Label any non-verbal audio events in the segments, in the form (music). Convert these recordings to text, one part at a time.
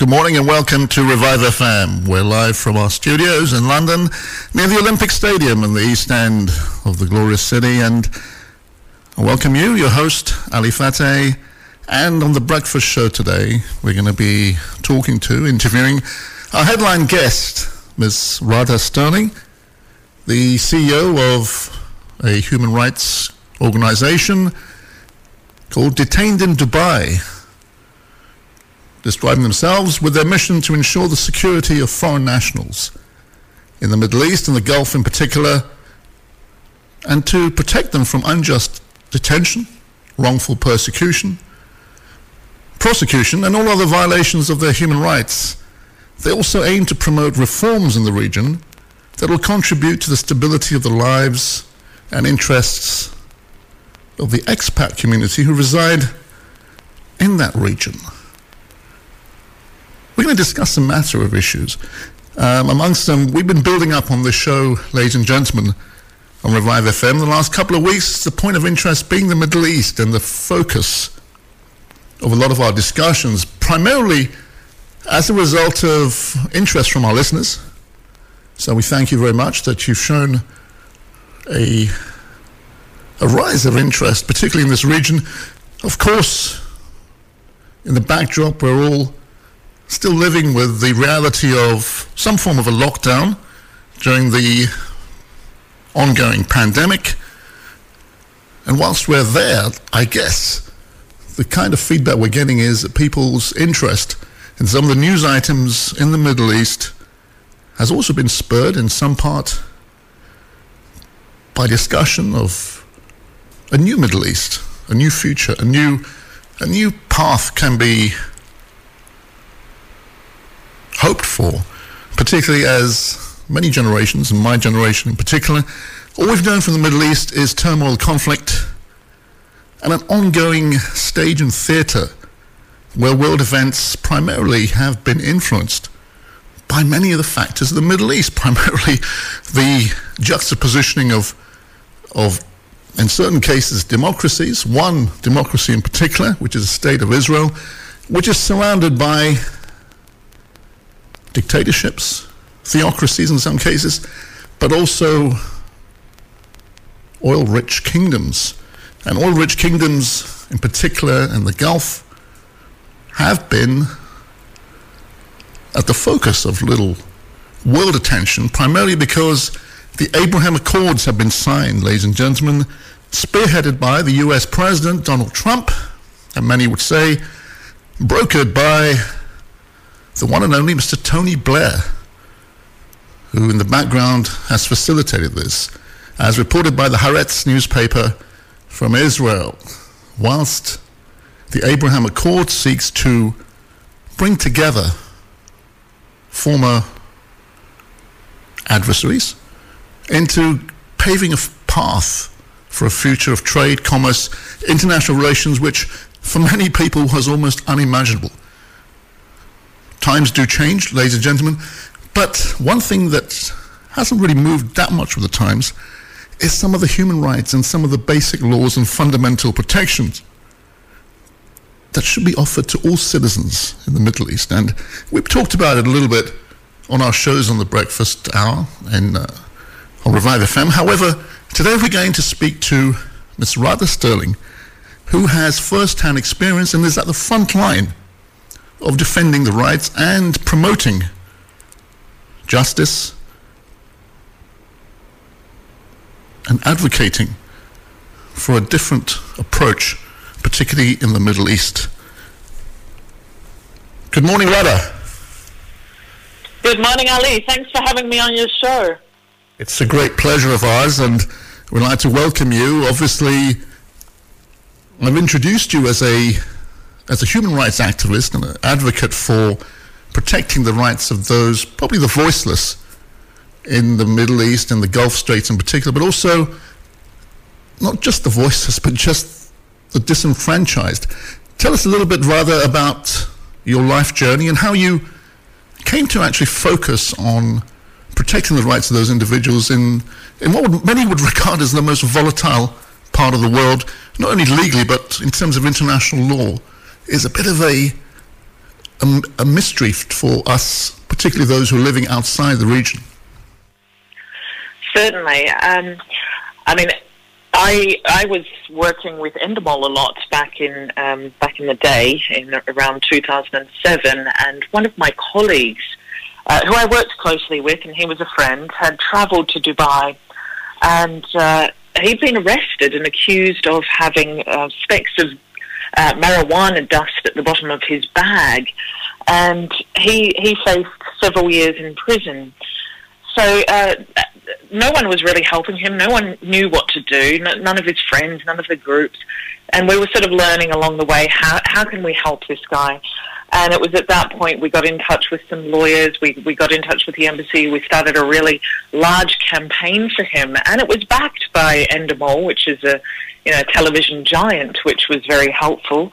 Good morning and welcome to Revive FM. We're live from our studios in London near the Olympic Stadium in the east end of the glorious city. And I welcome you, your host, Ali Fateh. And on the breakfast show today, we're going to be talking to, interviewing our headline guest, Ms. Radha Stirling, the CEO of a human rights organization called Detained in Dubai describing themselves with their mission to ensure the security of foreign nationals in the Middle East and the Gulf in particular, and to protect them from unjust detention, wrongful persecution, prosecution, and all other violations of their human rights. They also aim to promote reforms in the region that will contribute to the stability of the lives and interests of the expat community who reside in that region. We're going to discuss a matter of issues. Um, amongst them, we've been building up on this show, ladies and gentlemen, on Revive FM the last couple of weeks, the point of interest being the Middle East and the focus of a lot of our discussions, primarily as a result of interest from our listeners. So we thank you very much that you've shown a, a rise of interest, particularly in this region. Of course, in the backdrop, we're all still living with the reality of some form of a lockdown during the ongoing pandemic. And whilst we're there, I guess the kind of feedback we're getting is that people's interest in some of the news items in the Middle East has also been spurred in some part by discussion of a new Middle East, a new future, a new a new path can be hoped for, particularly as many generations, and my generation in particular, all we've known from the Middle East is turmoil, conflict, and an ongoing stage and theatre where world events primarily have been influenced by many of the factors of the Middle East, (laughs) primarily the juxtapositioning of, of in certain cases, democracies, one democracy in particular, which is the state of Israel, which is surrounded by dictatorships, theocracies in some cases, but also oil rich kingdoms. And oil rich kingdoms, in particular in the Gulf, have been at the focus of little world attention, primarily because the Abraham Accords have been signed, ladies and gentlemen, spearheaded by the US President Donald Trump, and many would say brokered by the one and only Mr. Tony Blair, who in the background has facilitated this, as reported by the Haaretz newspaper from Israel, whilst the Abraham Accord seeks to bring together former adversaries into paving a path for a future of trade, commerce, international relations, which for many people was almost unimaginable times do change, ladies and gentlemen. But one thing that hasn't really moved that much with the times is some of the human rights and some of the basic laws and fundamental protections that should be offered to all citizens in the Middle East. And we've talked about it a little bit on our shows on the breakfast hour and uh, on Revive FM. However, today we're going to speak to Ms. Radha Stirling, who has first-hand experience and is at the front line of defending the rights and promoting justice and advocating for a different approach, particularly in the Middle East. Good morning, Radha. Good morning, Ali. Thanks for having me on your show. It's a great pleasure of ours, and we'd like to welcome you. Obviously, I've introduced you as a as a human rights activist and an advocate for protecting the rights of those, probably the voiceless, in the Middle East and the Gulf states in particular, but also not just the voiceless, but just the disenfranchised. Tell us a little bit Radha about your life journey and how you came to actually focus on protecting the rights of those individuals in, in what would, many would regard as the most volatile part of the world, not only legally, but in terms of international law is a bit of a a, a mystery for us, particularly those who are living outside the region. Certainly. Um, I mean, I I was working with Endemol a lot back in um, back in the day, in around 2007, and one of my colleagues, uh, who I worked closely with, and he was a friend, had travelled to Dubai, and uh, he'd been arrested and accused of having uh, specks of uh, marijuana dust at the bottom of his bag, and he he faced several years in prison. So uh, no one was really helping him. No one knew what to do. none of his friends, none of the groups, and we were sort of learning along the way how how can we help this guy. And it was at that point we got in touch with some lawyers. We we got in touch with the embassy. We started a really large campaign for him, and it was backed by Endemol, which is a you know television giant, which was very helpful.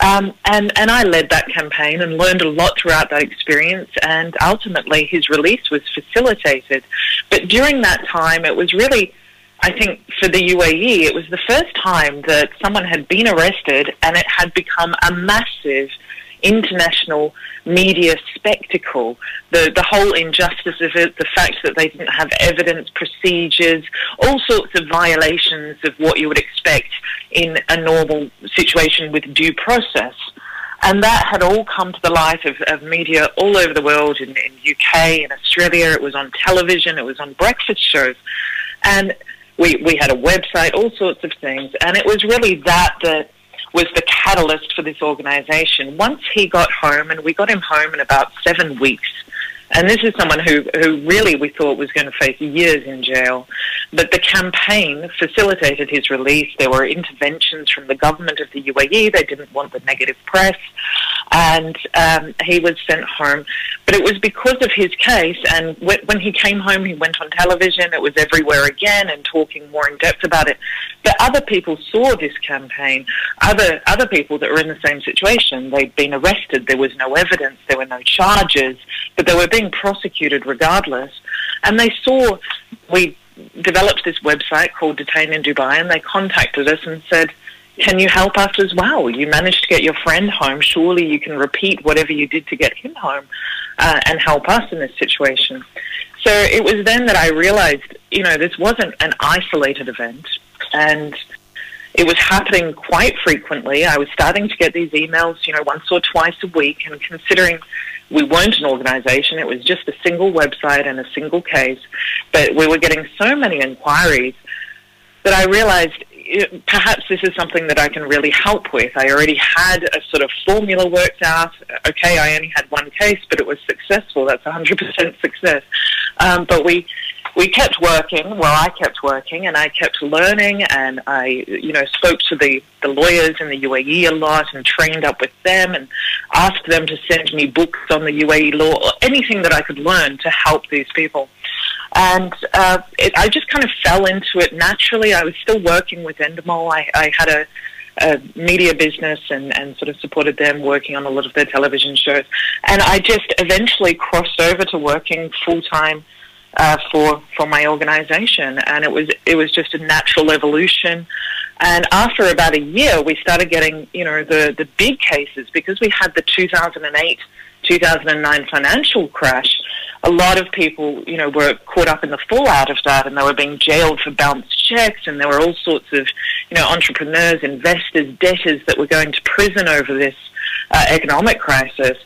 Um, and, and I led that campaign and learned a lot throughout that experience. And ultimately, his release was facilitated. But during that time, it was really, I think, for the UAE, it was the first time that someone had been arrested and it had become a massive international media spectacle. The, the whole injustice of it, the fact that they didn't have evidence, procedures, all sorts of violations of what you would expect in a normal situation with due process. And that had all come to the light of, of media all over the world, in, UK, in Australia. It was on television, it was on breakfast shows. And we, we had a website, all sorts of things. And it was really that that was the catalyst for this organisation. Once he got home, and we got him home in about seven weeks, and this is someone who, who really we thought was going to face years in jail. But the campaign facilitated his release. There were interventions from the government of the UAE. They didn't want the negative press. And um, he was sent home. But it was because of his case. And when he came home, he went on television. It was everywhere again and talking more in depth about it. But other people saw this campaign. Other, other people that were in the same situation. They'd been arrested. There was no evidence. There were no charges. But they were being prosecuted regardless. And they saw we developed this website called Detained in Dubai, and they contacted us and said, "Can you help us as well? You managed to get your friend home. Surely you can repeat whatever you did to get him home, uh, and help us in this situation." So it was then that I realized, you know, this wasn't an isolated event, and it was happening quite frequently. I was starting to get these emails, you know, once or twice a week, and considering we weren't an organization, it was just a single website and a single case, but we were getting so many inquiries that I realized perhaps this is something that I can really help with. I already had a sort of formula worked out. Okay, I only had one case, but it was successful. That's 100% success. Um, but we we kept working. Well, I kept working, and I kept learning, and I, you know, spoke to the, the lawyers in the UAE a lot, and trained up with them, and asked them to send me books on the UAE law, or anything that I could learn to help these people. And uh, it, I just kind of fell into it naturally. I was still working with Endemol. I, I had a, a media business and, and sort of supported them working on a lot of their television shows. And I just eventually crossed over to working full time uh, for for my organisation, and it was it was just a natural evolution. And after about a year, we started getting you know the the big cases because we had the 2008 2009 financial crash. A lot of people, you know, were caught up in the fallout of that, and they were being jailed for bounced checks, and there were all sorts of, you know, entrepreneurs, investors, debtors that were going to prison over this uh, economic crisis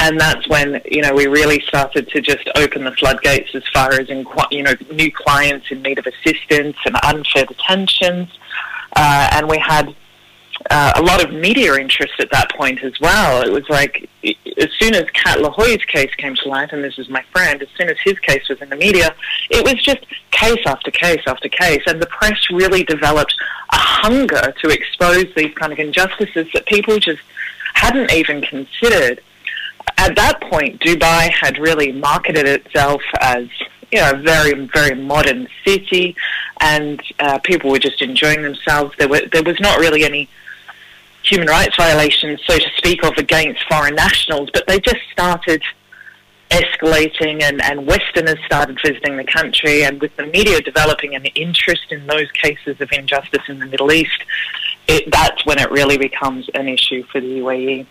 and that's when you know we really started to just open the floodgates as far as in you know new clients in need of assistance and unfair detentions, uh, and we had uh, a lot of media interest at that point as well. It was like as soon as Cat Le-Huy's case came to light, and this is my friend, as soon as his case was in the media, it was just case after case after case, and the press really developed a hunger to expose these kind of injustices that people just hadn't even considered at that point, Dubai had really marketed itself as you know, a very, very modern city, and uh, people were just enjoying themselves. There, were, there was not really any human rights violations, so to speak of, against foreign nationals, but they just started escalating, and, and Westerners started visiting the country, and with the media developing an interest in those cases of injustice in the Middle East, it, that's when it really becomes an issue for the UAE.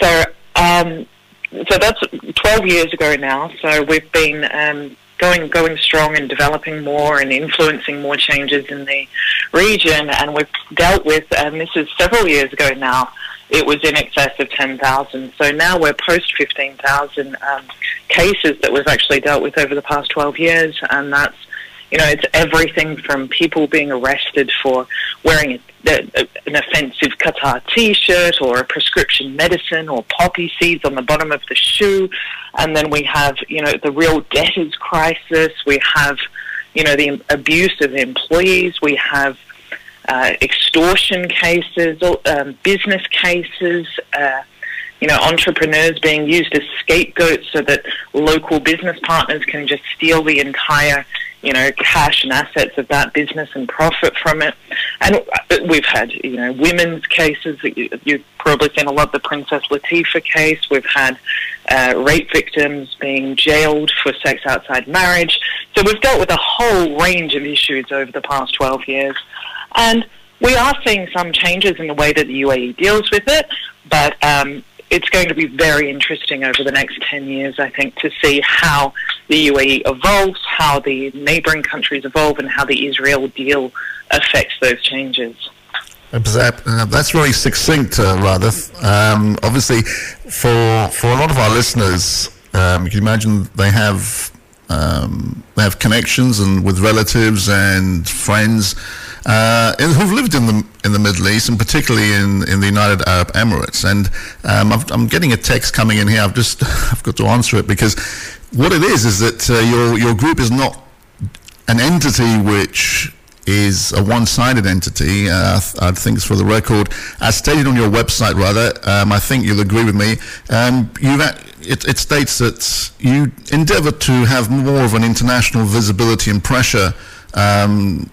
So um, so that's 12 years ago now. So we've been um, going going strong and developing more and influencing more changes in the region. And we've dealt with, and this is several years ago now, it was in excess of 10,000. So now we're post 15,000 um, cases that we've actually dealt with over the past 12 years. And that's, you know, it's everything from people being arrested for wearing a an offensive Qatar T-shirt or a prescription medicine or poppy seeds on the bottom of the shoe, and then we have you know the real debtors crisis. We have you know the abuse of employees. We have uh, extortion cases, um, business cases. Uh, you know, entrepreneurs being used as scapegoats so that local business partners can just steal the entire you know, cash and assets of that business and profit from it. And we've had, you know, women's cases. You've probably seen a lot of the Princess Latifa case. We've had uh, rape victims being jailed for sex outside marriage. So we've dealt with a whole range of issues over the past 12 years. And we are seeing some changes in the way that the UAE deals with it, but um, it's going to be very interesting over the next 10 years, I think, to see how the UAE evolves, how the neighboring countries evolve, and how the Israel deal affects those changes. Uh, that's very succinct, uh, Radha. Um, obviously, for for a lot of our listeners, um, you can imagine they have um, they have connections and with relatives and friends uh, who've lived in the in the Middle East and particularly in, in the United Arab Emirates. And um, I'm getting a text coming in here. I've just (laughs) I've got to answer it because what it is is that uh, your your group is not an entity which is a one-sided entity. Uh, I think, it's for the record, as stated on your website, Radha, um, I think you'll agree with me. Um, it, it, states that you endeavour to have more of an international visibility and pressure um,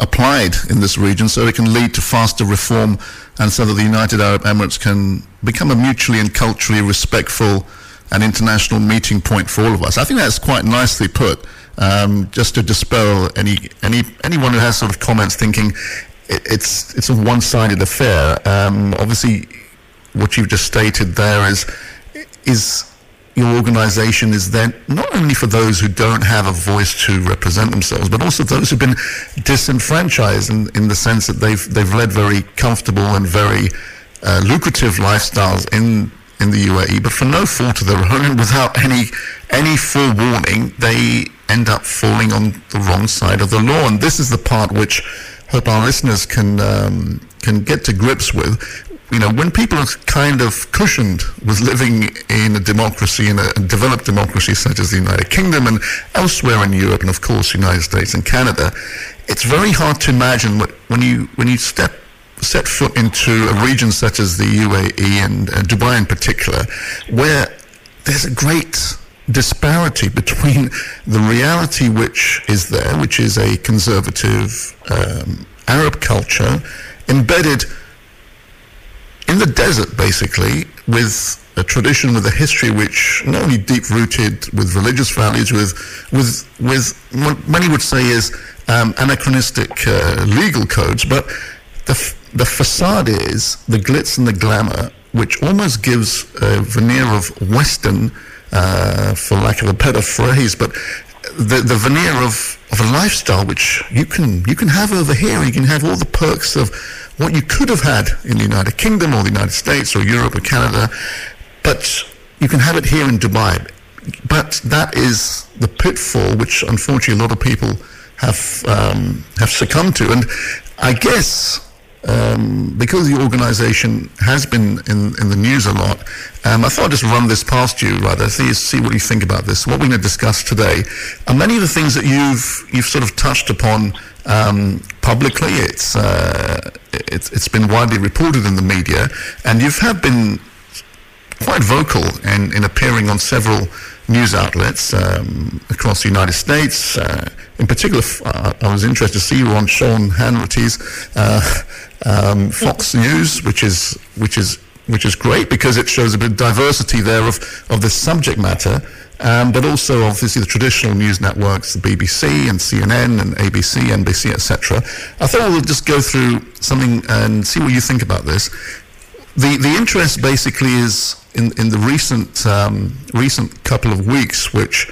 applied in this region so it can lead to faster reform and so that the United Arab Emirates can become a mutually and culturally respectful and international meeting point for all of us. I think that's quite nicely put, um, just to dispel any, any anyone who has sort of comments thinking it, it's it's a one-sided affair. Um, obviously, what you've just stated there is is your organization is then not only for those who don't have a voice to represent themselves, but also those who've been disenfranchised in, in the sense that they've they've led very comfortable and very uh, lucrative lifestyles in in the UAE, but for no fault of their own, without any any forewarning, they end up falling on the wrong side of the law. And this is the part which hope our listeners can um, can get to grips with you know, when people are kind of cushioned with living in a democracy, in a developed democracy such as the United Kingdom and elsewhere in Europe, and of course, the United States and Canada, it's very hard to imagine what, when you when you step set foot into a region such as the UAE and uh, Dubai in particular, where there's a great disparity between the reality which is there, which is a conservative um, Arab culture embedded in the desert, basically, with a tradition, with a history which not only deep rooted with religious values, with with with what many would say is um, anachronistic uh, legal codes, but the the facade is the glitz and the glamour, which almost gives a veneer of Western, uh, for lack of a better phrase, but the the veneer of of a lifestyle which you can you can have over here. You can have all the perks of what you could have had in the United Kingdom or the United States or Europe or Canada, but you can have it here in Dubai. But that is the pitfall which unfortunately a lot of people have um, have succumbed to. And I guess um, because the organization has been in, in the news a lot, um, I thought I'd just run this past you, Radha, see, see what you think about this. What we're going to discuss today are many of the things that you've, you've sort of touched upon um, publicly. It's, uh, it's, it's been widely reported in the media, and you've have been quite vocal in, in appearing on several news outlets um, across the United States. Uh, in particular, uh, I was interested to see you on Sean Hannity's uh, um, Fox News, which is which is which is great because it shows a bit of diversity there of, of the subject matter, um, but also obviously the traditional news networks, the BBC and CNN and ABC, NBC, etc. I thought we'll just go through something and see what you think about this. The the interest basically is in in the recent um, recent couple of weeks, which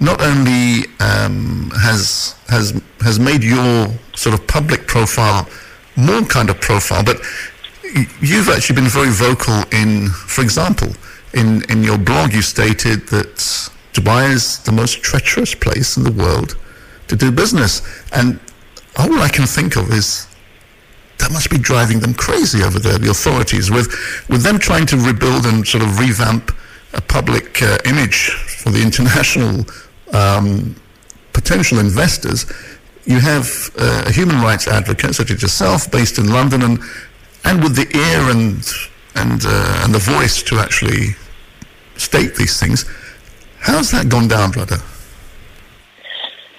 not only um, has has has made your sort of public profile more kind of profile, but you've actually been very vocal in, for example, in in your blog, you stated that Dubai is the most treacherous place in the world to do business, and all I can think of is that must be driving them crazy over there, the authorities, with, with them trying to rebuild and sort of revamp a public uh, image for the international um, potential investors. You have uh, a human rights advocate such as yourself, based in London, and and with the ear and and uh, and the voice to actually state these things. How's that gone down, brother?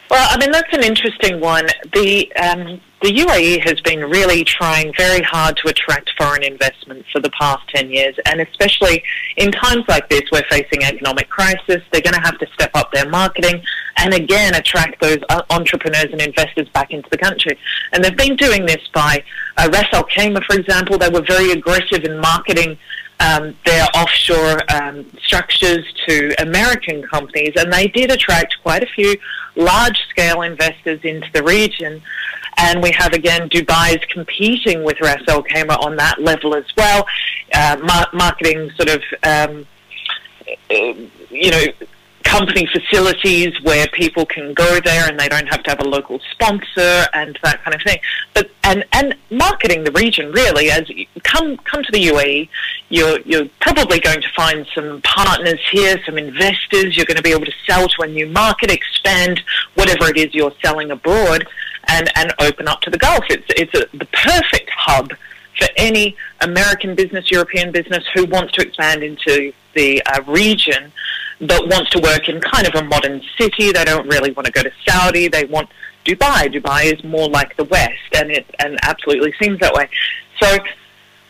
Well, I mean that's an interesting one. The um, the UAE has been really trying very hard to attract foreign investment for the past 10 years, and especially in times like this, we're facing economic crisis. They're going to have to step up their marketing and again attract those uh, entrepreneurs and investors back into the country. And they've been doing this by uh, Ras Al Khaimah, for example. They were very aggressive in marketing um, their offshore um, structures to American companies, and they did attract quite a few large scale investors into the region. And we have again Dubai's competing with Ras Al Khaimah on that level as well, uh, mar- marketing sort of, um, you know, company facilities where people can go there and they don't have to have a local sponsor and that kind of thing. But and and marketing the region really as you come come to the UAE, you're you're probably going to find some partners here, some investors. You're going to be able to sell to a new market, expand whatever it is you're selling abroad and, and open up to the Gulf. It's, it's a, the perfect hub for any American business, European business who wants to expand into the uh, region but wants to work in kind of a modern city. They don't really want to go to Saudi. They want Dubai. Dubai is more like the West, and it and absolutely seems that way. So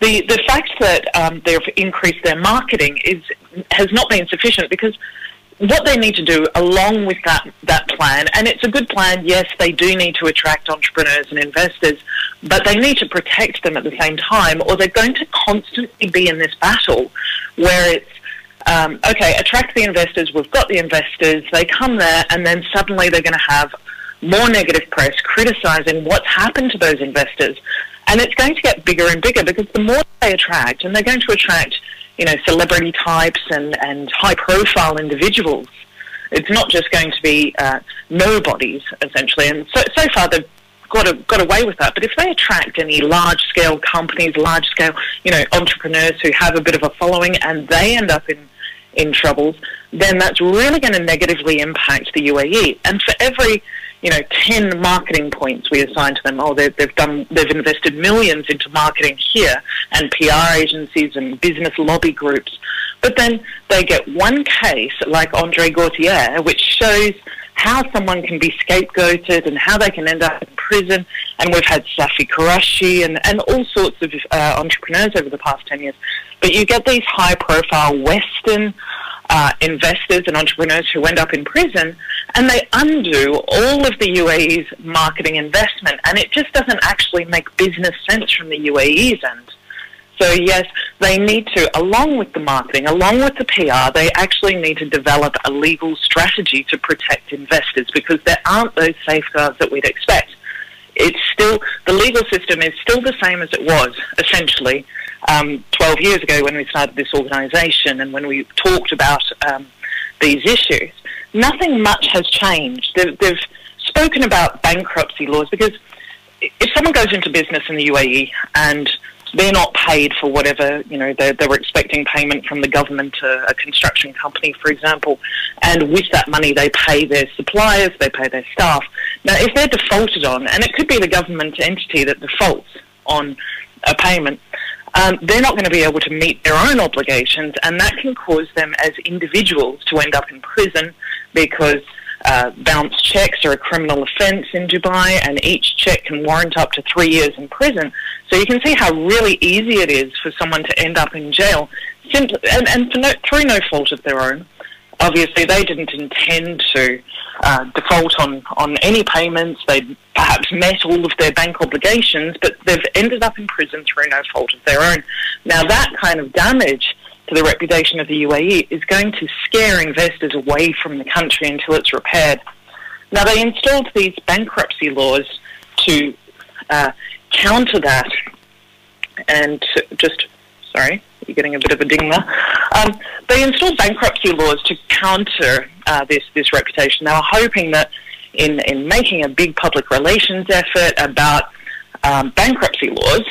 the the fact that um, they've increased their marketing is has not been sufficient because what they need to do along with that, that plan, and it's a good plan, yes, they do need to attract entrepreneurs and investors, but they need to protect them at the same time, or they're going to constantly be in this battle where it's, um, okay, attract the investors, we've got the investors, they come there, and then suddenly they're going to have more negative press criticizing what's happened to those investors. And it's going to get bigger and bigger because the more they attract, and they're going to attract you know, celebrity types and, and high profile individuals. It's not just going to be uh, nobodies, essentially. And so, so far, they've got, a, got away with that. But if they attract any large scale companies, large scale, you know, entrepreneurs who have a bit of a following and they end up in, in troubles, then that's really going to negatively impact the UAE. And for every you know, 10 marketing points we assign to them. Oh, they've, done, they've invested millions into marketing here and PR agencies and business lobby groups. But then they get one case like Andre Gautier, which shows how someone can be scapegoated and how they can end up in prison. And we've had Safi Qureshi and, and all sorts of uh, entrepreneurs over the past 10 years. But you get these high profile Western uh, investors and entrepreneurs who end up in prison, and they undo all of the UAE's marketing investment, and it just doesn't actually make business sense from the UAE's end. So yes, they need to, along with the marketing, along with the PR, they actually need to develop a legal strategy to protect investors because there aren't those safeguards that we'd expect. It's still, the legal system is still the same as it was, essentially, um, 12 years ago when we started this organisation and when we talked about um, these issues, nothing much has changed. They've, they've, spoken about bankruptcy laws because if someone goes into business in the UAE and they're not paid for whatever, you know, they, they were expecting payment from the government, a, a construction company, for example, and with that money they pay their suppliers, they pay their staff. Now, if they're defaulted on, and it could be the government entity that defaults on a payment, um, they're not going to be able to meet their own obligations, and that can cause them as individuals to end up in prison because uh, bounce checks are a criminal offence in Dubai, and each check can warrant up to three years in prison. So you can see how really easy it is for someone to end up in jail, simply, and, and no, through no fault of their own. obviously they didn't intend to uh, default on, on any payments. They'd perhaps met all of their bank obligations, but they've ended up in prison through no fault of their own. Now, that kind of damage the reputation of the UAE is going to scare investors away from the country until it's repaired. Now, they installed these bankruptcy laws to uh, counter that and just, sorry, you're getting a bit of a ding there. Um, they installed bankruptcy laws to counter uh, this this reputation. They were hoping that in in making a big public relations effort about um, bankruptcy laws,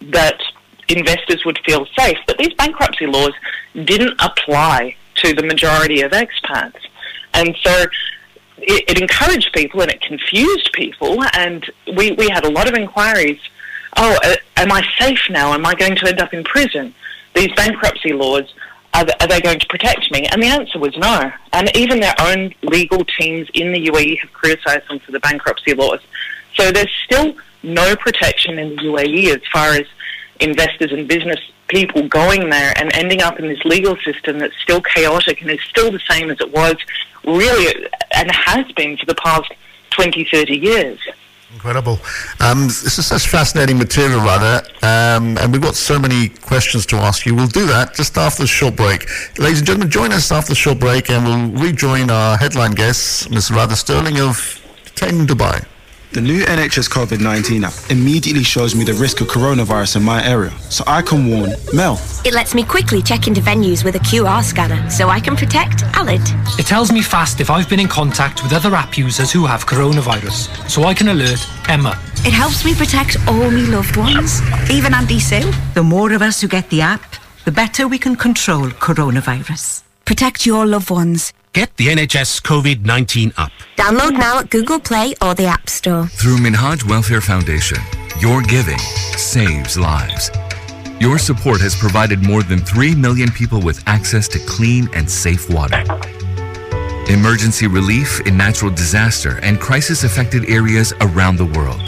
that investors would feel safe. But these bankruptcy laws didn't apply to the majority of expats, and so. It, it encouraged people and it confused people, and we, we had a lot of inquiries oh, uh, am I safe now? Am I going to end up in prison? these bankruptcy laws, are, are they going to protect me? And the answer was no. And even their own legal teams in the UAE have criticised them for the bankruptcy laws. So there's still no protection in the UAE as far as investors and business people going there and ending up in this legal system that's still chaotic and is still the same as it was really and has been for the past 20, 30 years. Incredible. Um, this is such fascinating material, Radha, um, and we've got so many questions to ask you. We'll do that just after the short break. Ladies and gentlemen, join us after the short break, and we'll rejoin our headline guests, Ms. Radha Stirling of Ten Dubai. The new NHS COVID 19 app immediately shows me the risk of coronavirus in my area, so I can warn Mel. It lets me quickly check into venues with a QR scanner, so I can protect Alid. It tells me fast if I've been in contact with other app users who have coronavirus, so I can alert Emma. It helps me protect all my loved ones, even Auntie Sue. The more of us who get the app, the better we can control coronavirus. Protect your loved ones. Get the NHS COVID 19 app. Download now at Google Play or the App Store. Through Minhaj Welfare Foundation, your giving saves lives. Your support has provided more than 3 million people with access to clean and safe water. Emergency relief in natural disaster and crisis affected areas around the world.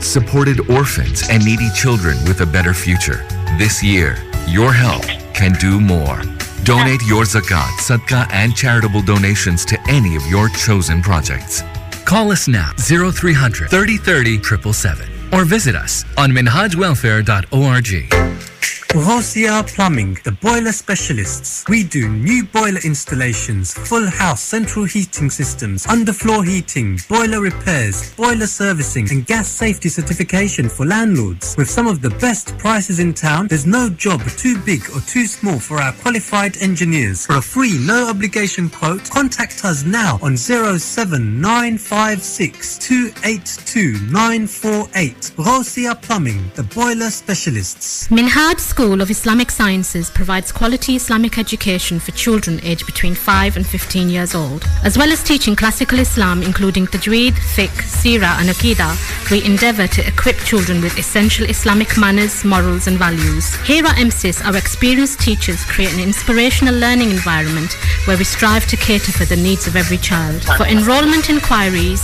Supported orphans and needy children with a better future. This year, your help can do more. Donate your zakat, sadaqah, and charitable donations to any of your chosen projects. Call us now 0300 3030 777 or visit us on minhajwelfare.org. Rosia Plumbing, the boiler specialists. We do new boiler installations, full house central heating systems, underfloor heating, boiler repairs, boiler servicing, and gas safety certification for landlords. With some of the best prices in town, there's no job too big or too small for our qualified engineers. For a free, no obligation quote, contact us now on 07956 282 948. Rosia Plumbing, the boiler specialists. Minhaj School School of Islamic Sciences provides quality Islamic education for children aged between 5 and 15 years old. As well as teaching classical Islam including Tajweed, Fiqh, Sirah and Aqidah, we endeavour to equip children with essential Islamic manners, morals and values. Here at MSIS, our experienced teachers create an inspirational learning environment where we strive to cater for the needs of every child. For enrolment inquiries,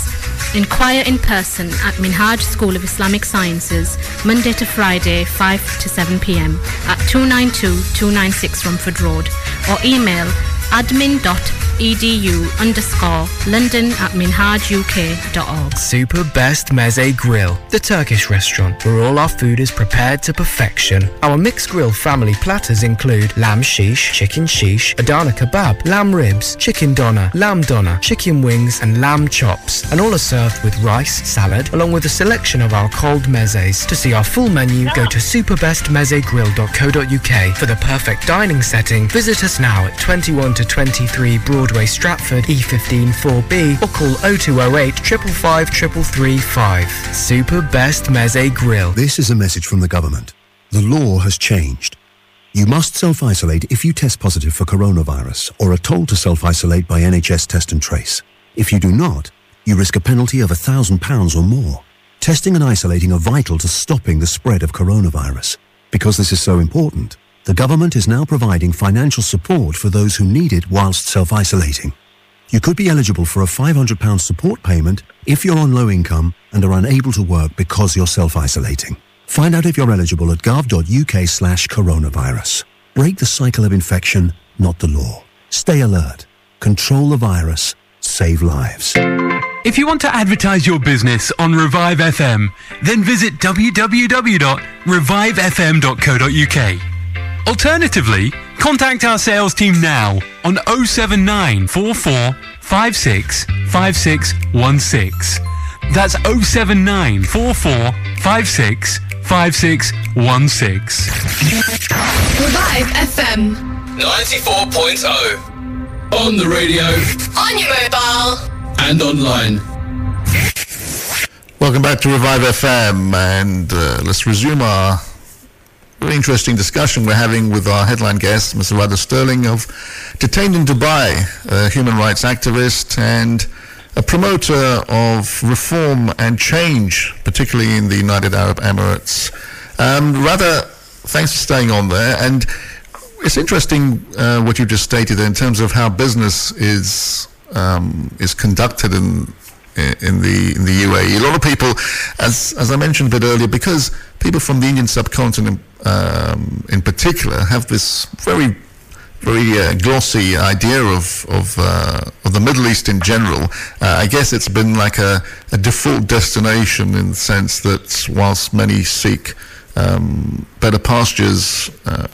Inquire in person at Minhaj School of Islamic Sciences, Monday to Friday, 5 to 7 p.m. at 292 296 Romford Road or email admin.edu underscore london at minhajuk.org. Super Best Meze Grill, the Turkish restaurant where all our food is prepared to perfection. Our mixed grill family platters include lamb shish, chicken shish, Adana kebab, lamb ribs, chicken doner, lamb doner, chicken wings and lamb chops and all are served with rice, salad along with a selection of our cold mezes. To see our full menu go to superbestmezegrill.co.uk. For the perfect dining setting, visit us now at 21 to 23 Broadway Stratford E15 4B or call 0208 555 Super Best Meze Grill. This is a message from the government. The law has changed. You must self-isolate if you test positive for coronavirus or are told to self-isolate by NHS Test and Trace. If you do not, you risk a penalty of £1,000 or more. Testing and isolating are vital to stopping the spread of coronavirus. Because this is so important, the government is now providing financial support for those who need it whilst self-isolating. You could be eligible for a £500 support payment if you're on low income and are unable to work because you're self-isolating. Find out if you're eligible at gov.uk slash coronavirus. Break the cycle of infection, not the law. Stay alert. Control the virus. Save lives. If you want to advertise your business on Revive FM, then visit www.revivefm.co.uk. Alternatively, contact our sales team now on 07944 56 5616. That's 07944 56 5616. Revive FM. 94.0. On the radio On your mobile. and online. Welcome back to Revive FM, and uh, let's resume our very interesting discussion we're having with our headline guest, Mr. Radha Stirling, of detained in Dubai, a human rights activist and a promoter of reform and change, particularly in the United Arab Emirates. Um, Radha, thanks for staying on there. And it's interesting uh, what you just stated in terms of how business is um, is conducted in in the in the UAE. A lot of people, as as I mentioned a bit earlier, because people from the Indian subcontinent, um, in particular, have this very very uh, glossy idea of of, uh, of the Middle East in general. Uh, I guess it's been like a, a default destination in the sense that whilst many seek um, better pastures uh,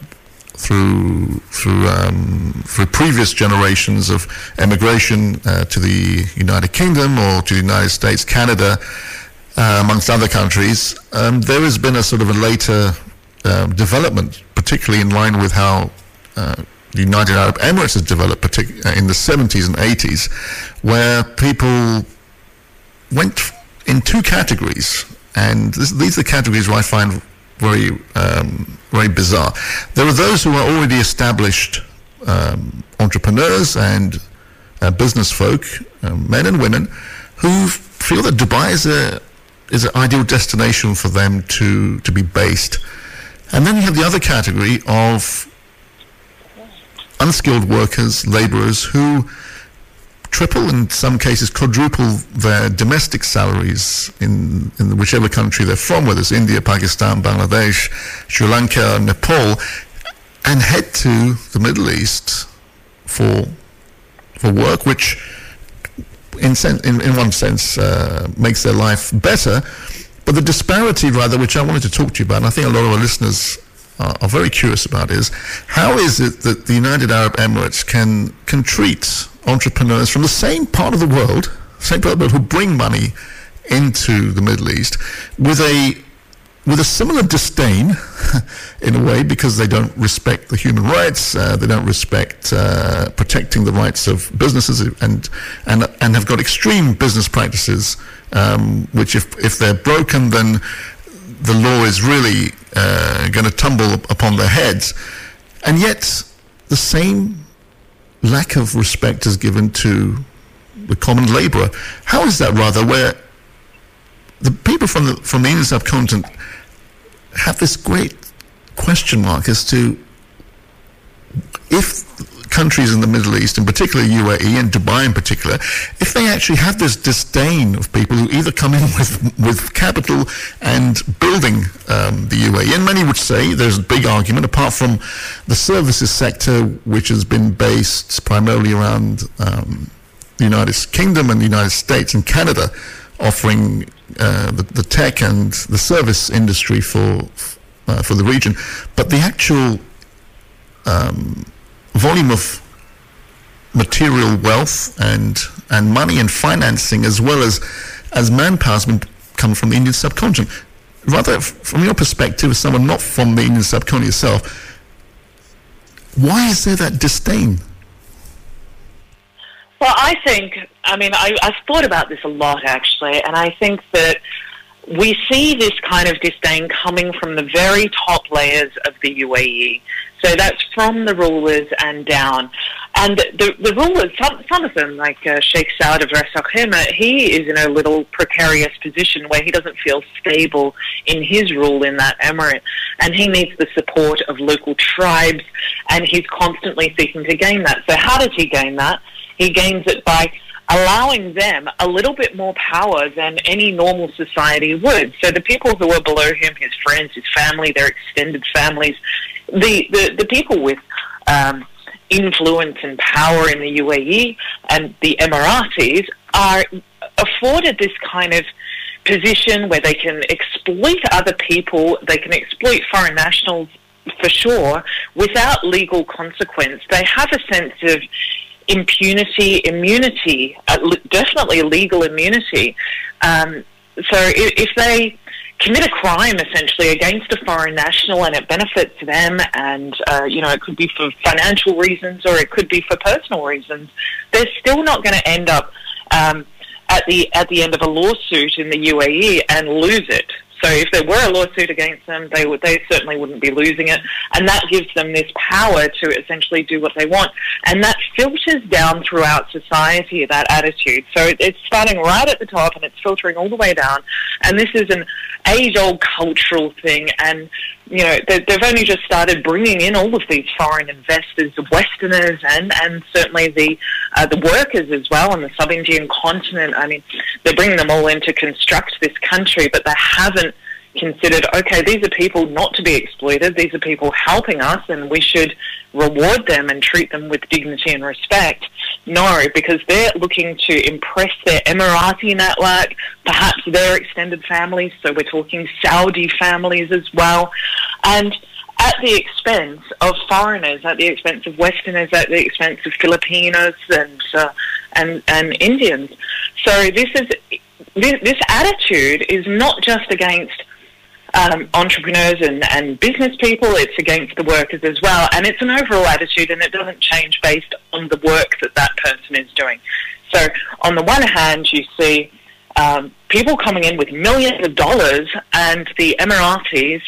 through through um, through previous generations of emigration uh, to the United Kingdom or to the United States, Canada, uh, amongst other countries. Um, there has been a sort of a later um, development, particularly in line with how uh, the United Arab Emirates has developed, partic- uh, in the 70s and 80s, where people went in two categories, and this, these are the categories where I find very um, very bizarre. There are those who are already established um, entrepreneurs and uh, business folk, um, men and women, who feel that Dubai is a is an ideal destination for them to to be based. And then you have the other category of unskilled workers, laborers who triple, in some cases quadruple their domestic salaries in, in whichever country they're from, whether it's India, Pakistan, Bangladesh, Sri Lanka, Nepal, and head to the Middle East for for work, which in, sen- in, in one sense uh, makes their life better. But the disparity, Radha, which I wanted to talk to you about, and I think a lot of our listeners are, are very curious about, is how is it that the United Arab Emirates can can treat entrepreneurs from the same part of the world, same part of the world, who bring money into the Middle East with a with a similar disdain, (laughs) in a way, because they don't respect the human rights, uh, they don't respect uh, protecting the rights of businesses, and and and have got extreme business practices, um, which if if they're broken, then the law is really uh, going to tumble upon their heads, and yet the same lack of respect is given to the common labourer. How is that Radha where the people from the from the Indian subcontinent have this great question mark as to if countries in the Middle East, in particular UAE and Dubai in particular, if they actually have this disdain of people who either come in (laughs) with with capital and building um, the UAE, and many would say there's a big argument, apart from the services sector, which has been based primarily around um, the United Kingdom and the United States and Canada, offering uh, the, the tech and the service industry for uh, for the region, but the actual um, volume of material wealth and and money and financing as well as as manpower has been come from the Indian subcontinent. Radha, from your perspective, as someone not from the Indian subcontinent itself, why is there that disdain? Well, I think, I mean, I, I've thought about this a lot actually, and I think that we see this kind of disdain coming from the very top layers of the UAE. So that's from the rulers and down. And the, the rulers, some, some of them, like uh, Sheikh Saud of Ras Al Khaimah, he is in a little precarious position where he doesn't feel stable in his rule in that emirate. And he needs the support of local tribes, and he's constantly seeking to gain that. So how does he gain that? He gains it by allowing them a little bit more power than any normal society would. So the people who are below him, his friends, his family, their extended families, the, the, the people with um, influence and power in the UAE and the Emiratis are afforded this kind of position where they can exploit other people, they can exploit foreign nationals for sure without legal consequence. They have a sense of impunity, immunity, uh, definitely legal immunity. Um, so if, if they commit a crime essentially against a foreign national and it benefits them and uh, you know it could be for financial reasons or it could be for personal reasons they're still not going to end up um, at the at the end of a lawsuit in the UAE and lose it so if there were a lawsuit against them, they would they certainly wouldn't be losing it, and that gives them this power to essentially do what they want, and that filters down throughout society that attitude. So it's starting right at the top and it's filtering all the way down, and this is an age-old cultural thing, and you know they've only just started bringing in all of these foreign investors, the Westerners, and and certainly the uh, the workers as well on the sub-Indian continent. I mean, they're bringing them all in to construct this country, but they haven't considered, okay, these are people not to be exploited. These are people helping us, and we should reward them and treat them with dignity and respect. No, because they're looking to impress their Emirati network, perhaps their extended families. So we're talking Saudi families as well. And at the expense of foreigners, at the expense of Westerners, at the expense of Filipinos and uh, and and Indians. So this is this, this attitude is not just against um, entrepreneurs and, and business people, it's against the workers as well. And it's an overall attitude and it doesn't change based on the work that that person is doing. So, on the one hand, you see um, people coming in with millions of dollars and the Emiratis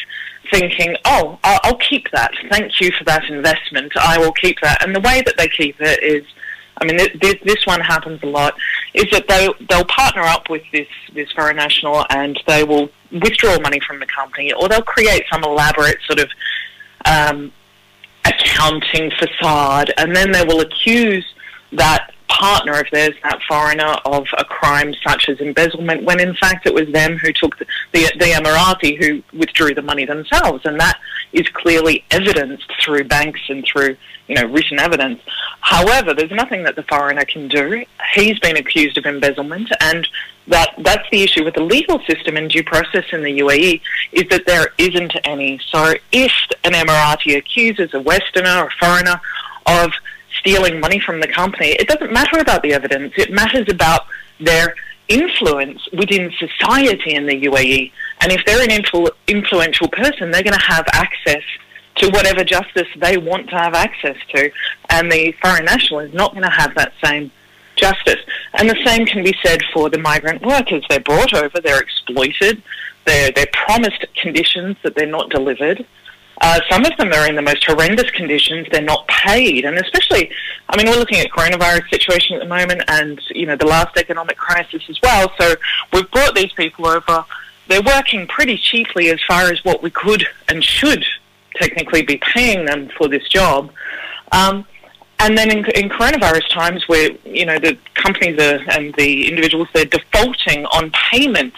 thinking, oh, I'll, I'll keep that. Thank you for that investment. I will keep that. And the way that they keep it is I mean, this, this one happens a lot, is that they, they'll partner up with this, this foreign national and they will withdraw money from the company or they'll create some elaborate sort of um, accounting facade and then they will accuse that partner, if there's that foreigner, of a crime such as embezzlement, when in fact it was them who took the, the, the Emirati who withdrew the money themselves. And that is clearly evidenced through banks and through, you know, written evidence. However, there's nothing that the foreigner can do. He's been accused of embezzlement, and that that's the issue with the legal system and due process in the UAE is that there isn't any. So if an Emirati accuses a Westerner or a foreigner of stealing money from the company, it doesn't matter about the evidence. It matters about their influence within society in the UAE. And if they're an influ- influential person, they're going to have access to whatever justice they want to have access to. And the foreign national is not going to have that same justice. And the same can be said for the migrant workers. They're brought over, they're exploited, they're, they're promised conditions that they're not delivered. Uh, some of them are in the most horrendous conditions. They're not paid, and especially, I mean, we're looking at coronavirus situation at the moment, and you know the last economic crisis as well. So we've brought these people over. They're working pretty cheaply as far as what we could and should technically be paying them for this job. Um, and then in, in, coronavirus times, where you know the companies are, and the individuals they're defaulting on payment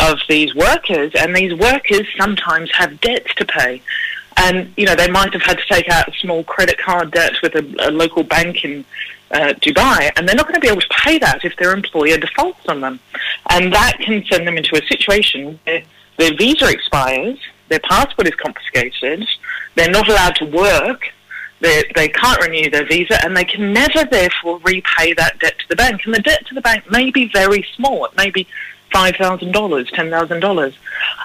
of these workers, and these workers sometimes have debts to pay. And, you know, they might have had to take out a small credit card debt with a, a local bank in uh, Dubai, and they're not going to be able to pay that if their employer defaults on them. And that can send them into a situation where their visa expires, their passport is confiscated, they're not allowed to work, they, they can't renew their visa, and they can never, therefore, repay that debt to the bank. And the debt to the bank may be very small. It may be $5,000, $10,000.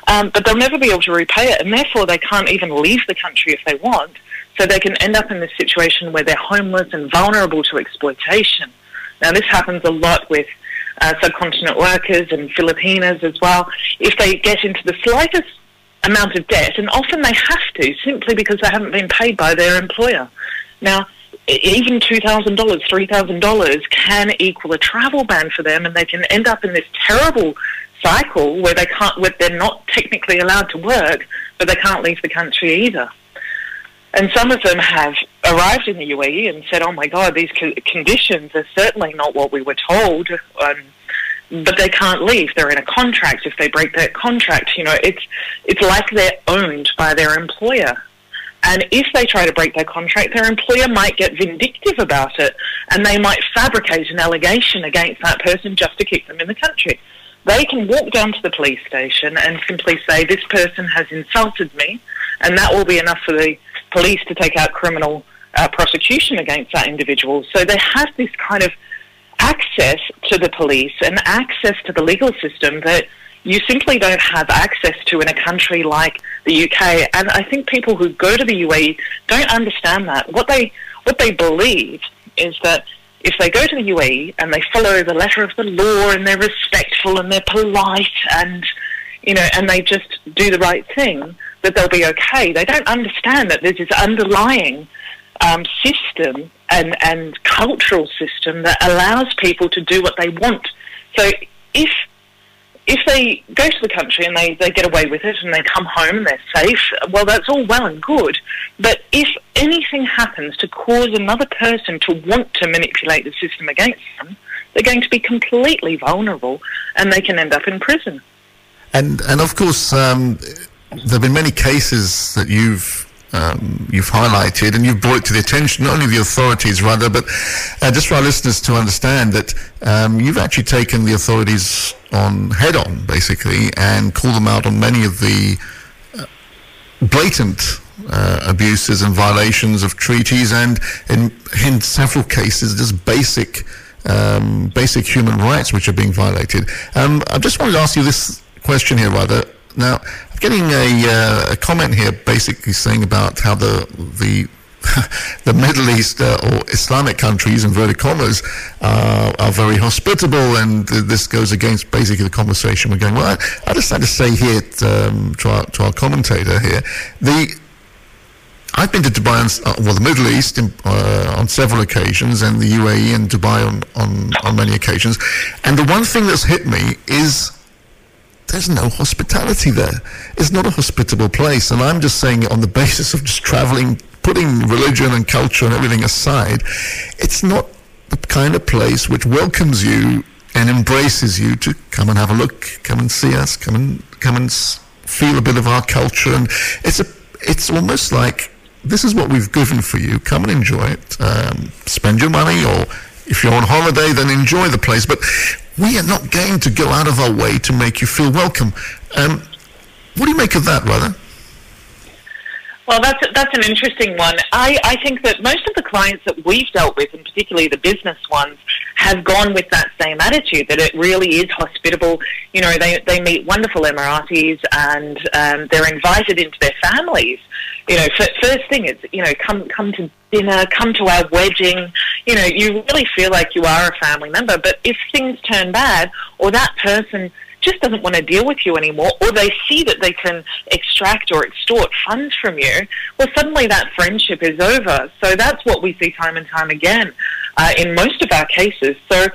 Um, but they'll never be able to repay it, and therefore they can't even leave the country if they want. So they can end up in this situation where they're homeless and vulnerable to exploitation. Now, this happens a lot with uh, subcontinent workers and Filipinos as well. If they get into the slightest amount of debt, and often they have to simply because they haven't been paid by their employer. Now, even $2,000, $3,000 can equal a travel ban for them, and they can end up in this terrible cycle where they can't, where they're not technically allowed to work, but they can't leave the country either. And some of them have arrived in the UAE and said, "Oh my God, these conditions are certainly not what we were told." Um, but they can't leave. They're in a contract. If they break that contract, you know, it's it's like they're owned by their employer And if they try to break their contract, their employer might get vindictive about it and they might fabricate an allegation against that person just to keep them in the country. They can walk down to the police station and simply say, This person has insulted me, and that will be enough for the police to take out criminal uh, prosecution against that individual. So they have this kind of access to the police and access to the legal system that you simply don't have access to in a country like the UK. And I think people who go to the UAE don't understand that. What they what they believe is that if they go to the UAE and they follow the letter of the law and they're respectful and they're polite and you know and they just do the right thing, that they'll be okay. They don't understand that there's this underlying um, system and, and cultural system that allows people to do what they want. So if if they go to the country and they, they get away with it and they come home and they're safe, well, that's all well and good. But if anything happens to cause another person to want to manipulate the system against them, they're going to be completely vulnerable and they can end up in prison. And and of course, um, there have been many cases that you've um, you've highlighted and you've brought to the attention not only the authorities rather, but uh, just for our listeners to understand that um, you've actually taken the authorities on head on basically and called them out on many of the uh, blatant uh, abuses and violations of treaties and in, in several cases just basic um, basic human rights which are being violated. Um, I just wanted to ask you this question here Radha now, I'm getting a, uh, a comment here basically saying about how the the (laughs) the Middle East uh, or Islamic countries, inverted commas, uh, are very hospitable, and this goes against basically the conversation we're going. Well, I, I just had to say here um, to, our, to our commentator here, the I've been to Dubai, on, uh, well, the Middle East in, uh, on several occasions, and the UAE and Dubai on, on, on many occasions, and the one thing that's hit me is there's no hospitality there. It's not a hospitable place. And I'm just saying it on the (laughs) basis of just traveling, putting religion and culture and everything aside, it's not the kind of place which welcomes you and embraces you to come and have a look, come and see us, come and come and feel a bit of our culture. And it's a, it's almost like this is what we've given for you. Come and enjoy it. Um, spend your money, or if you're on holiday, then enjoy the place. But we are not going to go out of our way to make you feel welcome. Um, what do you make of that, Radha? Well, that's that's an interesting one. I, I think that most of the clients that we've dealt with, and particularly the business ones, have gone with that same attitude that it really is hospitable. You know, they they meet wonderful Emiratis and um, they're invited into their families. You know, first thing is you know come come to dinner, come to our wedding. You know, you really feel like you are a family member. But if things turn bad, or that person just doesn't want to deal with you anymore, or they see that they can extract or extort funds from you, well, suddenly that friendship is over. So that's what we see time and time again uh, in most of our cases. So,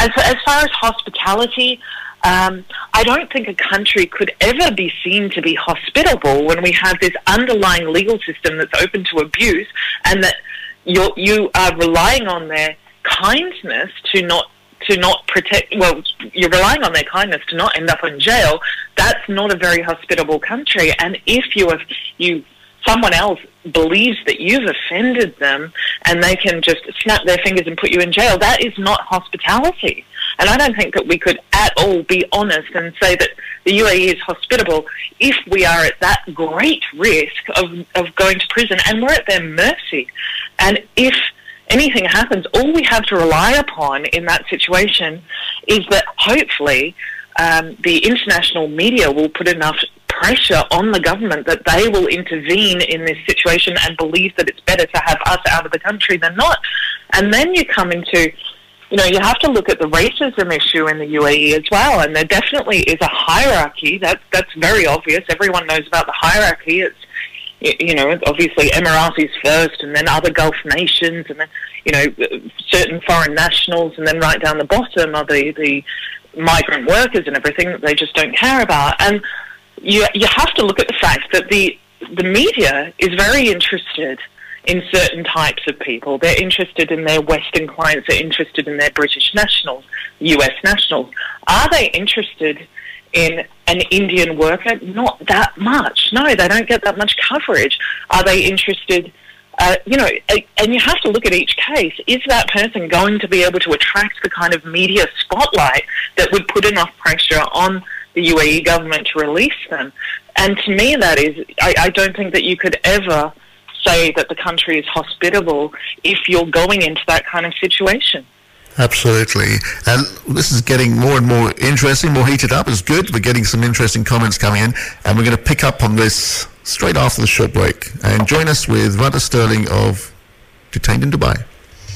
as, as far as hospitality, um, I don't think a country could ever be seen to be hospitable when we have this underlying legal system that's open to abuse and that you're, you are relying on their kindness to not to not protect, well, you're relying on their kindness to not end up in jail. That's not a very hospitable country. And if you have, you, someone else believes that you've offended them and they can just snap their fingers and put you in jail, that is not hospitality. And I don't think that we could at all be honest and say that the UAE is hospitable if we are at that great risk of, of going to prison and we're at their mercy. And if anything happens, all we have to rely upon in that situation is that hopefully um, the international media will put enough pressure on the government that they will intervene in this situation and believe that it's better to have us out of the country than not. And then you come into you know, you have to look at the racism issue in the UAE as well, and there definitely is a hierarchy. That's that's very obvious. Everyone knows about the hierarchy. It's you know, obviously Emiratis first, and then other Gulf nations, and then you know certain foreign nationals, and then right down the bottom are the the migrant workers and everything that they just don't care about. And you you have to look at the fact that the the media is very interested in certain types of people. They're interested in their Western clients. They're interested in their British nationals, US nationals. Are they interested in an Indian worker? Not that much. No, they don't get that much coverage. Are they interested? Uh, you know, and you have to look at each case. Is that person going to be able to attract the kind of media spotlight that would put enough pressure on the UAE government to release them? And to me, that is, I, I don't think that you could ever say that the country is hospitable if you're going into that kind of situation. Absolutely. And this is getting more and more interesting, more heated up It's good. We're getting some interesting comments coming in, and we're going to pick up on this straight after the short break. And join us with Radha Sterling of Detained in Dubai.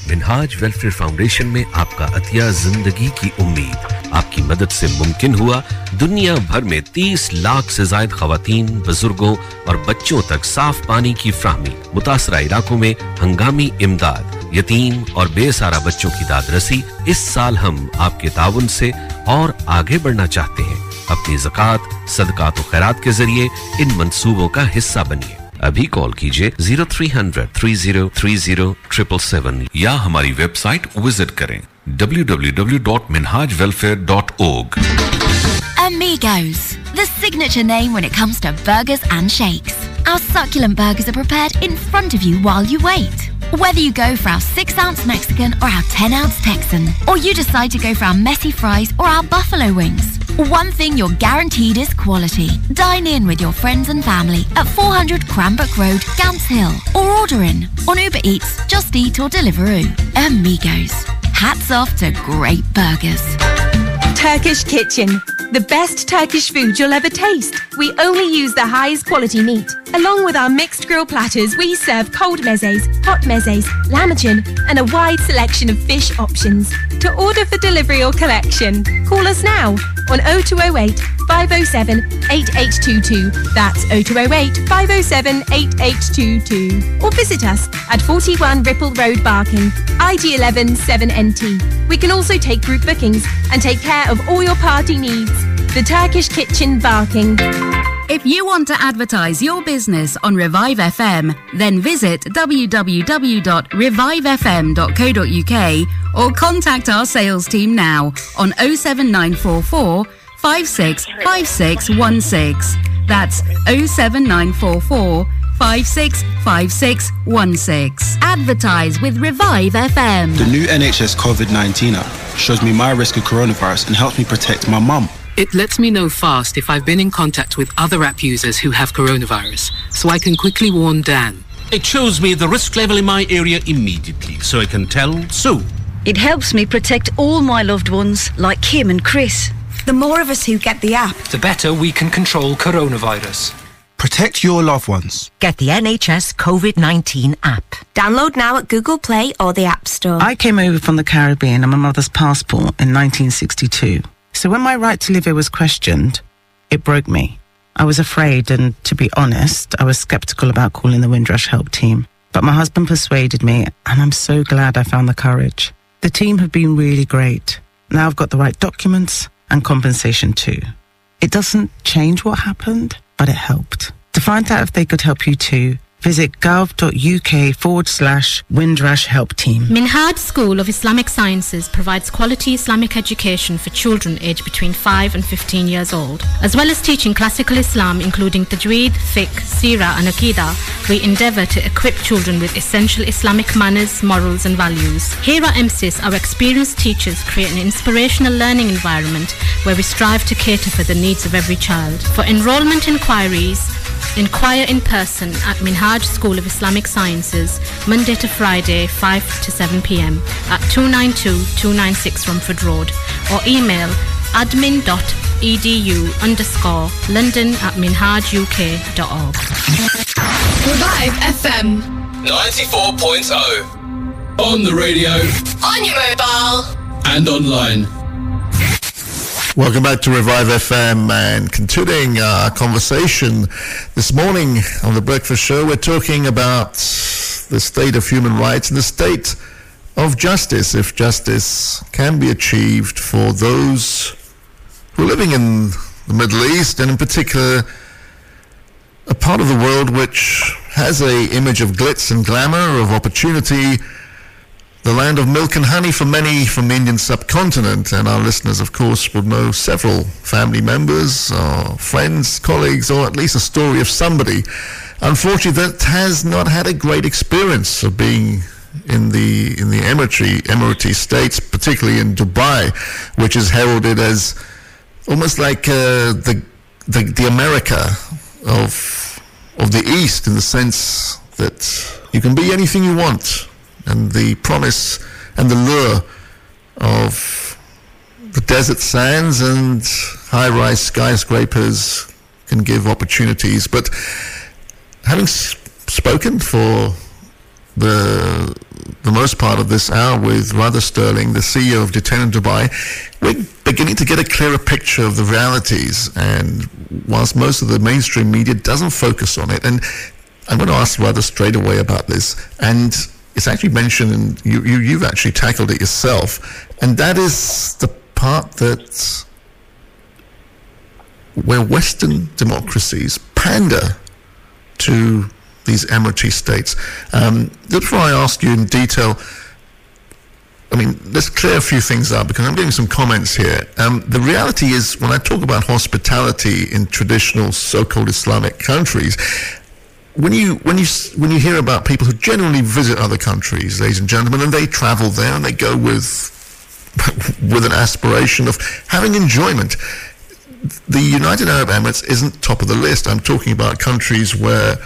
Minhaj welfare foundation में आपका अतिया जिंदगी की उम्मीद आपकी मदद से मुमकिन हुआ दुनिया भर में 30 लाख से जायद खातन बुजुर्गों और बच्चों तक साफ पानी की फ्राहमी मुतासरा इलाकों में हंगामी इमदाद یتیم اور بے سارا بچوں کی داد رسی اس سال ہم آپ کے تعاون سے اور آگے بڑھنا چاہتے ہیں۔ اپنی زکوٰۃ، صدقات و خیرات کے ذریعے ان منصوبوں کا حصہ بنیے۔ ابھی کال کیجیے zero three hundred three zero three zero triple seven یا ہماری ویب سائٹ وزٹ کریں۔ W W W dot Minhaj welfare dot org Amigos, the signature name when it comes to burgers and shakes. Our succulent burgers are prepared in front of you while you wait. Whether you go for our 6 ounce Mexican or our 10 ounce Texan, or you decide to go for our messy fries or our buffalo wings, one thing you're guaranteed is quality. Dine in with your friends and family at 400 Cranbrook Road, Gants Hill, or order in on Uber Eats, Just Eat, or Deliveroo. Amigos. Hats off to great burgers. Turkish Kitchen. The best Turkish food you'll ever taste. We only use the highest quality meat. Along with our mixed grill platters, we serve cold mezes, hot mezes, lamachin, and a wide selection of fish options. To order for delivery or collection, call us now on 0208 507 8822. That's 0208 507 8822. Or visit us at 41 Ripple Road, Barking, IG11 7NT. We can also take group bookings and take care of all your party needs. The Turkish Kitchen, Barking. If you want to advertise your business on Revive FM, then visit www.revivefm.co.uk or contact our sales team now on 07944 565616. That's 07944 565616. Advertise with Revive FM. The new NHS COVID 19 app shows me my risk of coronavirus and helps me protect my mum. It lets me know fast if I've been in contact with other app users who have coronavirus, so I can quickly warn Dan. It shows me the risk level in my area immediately, so I can tell Sue. It helps me protect all my loved ones, like Kim and Chris. The more of us who get the app, the better we can control coronavirus. Protect your loved ones. Get the NHS COVID 19 app. Download now at Google Play or the App Store. I came over from the Caribbean on my mother's passport in 1962. So when my right to live here was questioned, it broke me. I was afraid, and to be honest, I was skeptical about calling the Windrush Help Team. But my husband persuaded me, and I'm so glad I found the courage. The team have been really great. Now I've got the right documents and compensation too. It doesn't change what happened, but it helped. To find out if they could help you too, visit gov.uk forward slash Windrush Help Team. Minhaj School of Islamic Sciences provides quality Islamic education for children aged between 5 and 15 years old. As well as teaching classical Islam including Tajweed, Fiqh, Sirah and Aqidah, we endeavour to equip children with essential Islamic manners, morals and values. Here at MSIS, our experienced teachers create an inspirational learning environment where we strive to cater for the needs of every child. For enrolment inquiries, Inquire in person at Minhaj School of Islamic Sciences, Monday to Friday, 5 to 7 pm at 292-296 Romford Road or email admin.edu underscore london at minhajuk.org. Revive FM. 94.0. On the radio. On your mobile. And online. Welcome back to Revive FM and continuing our conversation this morning on the Breakfast Show. We're talking about the state of human rights and the state of justice, if justice can be achieved for those who are living in the Middle East and in particular a part of the world which has a image of glitz and glamour, of opportunity the land of milk and honey for many from the Indian subcontinent. And our listeners, of course, would know several family members, or friends, colleagues, or at least a story of somebody, unfortunately, that has not had a great experience of being in the in the Emirati Emirati states, particularly in Dubai, which is heralded as almost like uh, the, the the America of of the East, in the sense that you can be anything you want, and the promise and the lure of the desert sands and high-rise skyscrapers can give opportunities. But having spoken for the the most part of this hour with Radha Sterling, the CEO of Detain Dubai, we're beginning to get a clearer picture of the realities. And whilst most of the mainstream media doesn't focus on it, and I'm going to ask Radha straight away about this, and it's actually mentioned, and you, you you've actually tackled it yourself, and that is the part that where Western democracies pander to these Emirati states. Um, before I ask you in detail, I mean, let's clear a few things up because I'm getting some comments here. Um, the reality is, when I talk about hospitality in traditional so-called Islamic countries, when you when you when you hear about people who generally visit other countries, ladies and gentlemen, and they travel there and they go with (laughs) with an aspiration of having enjoyment. The United Arab Emirates isn't top of the list. I'm talking about countries where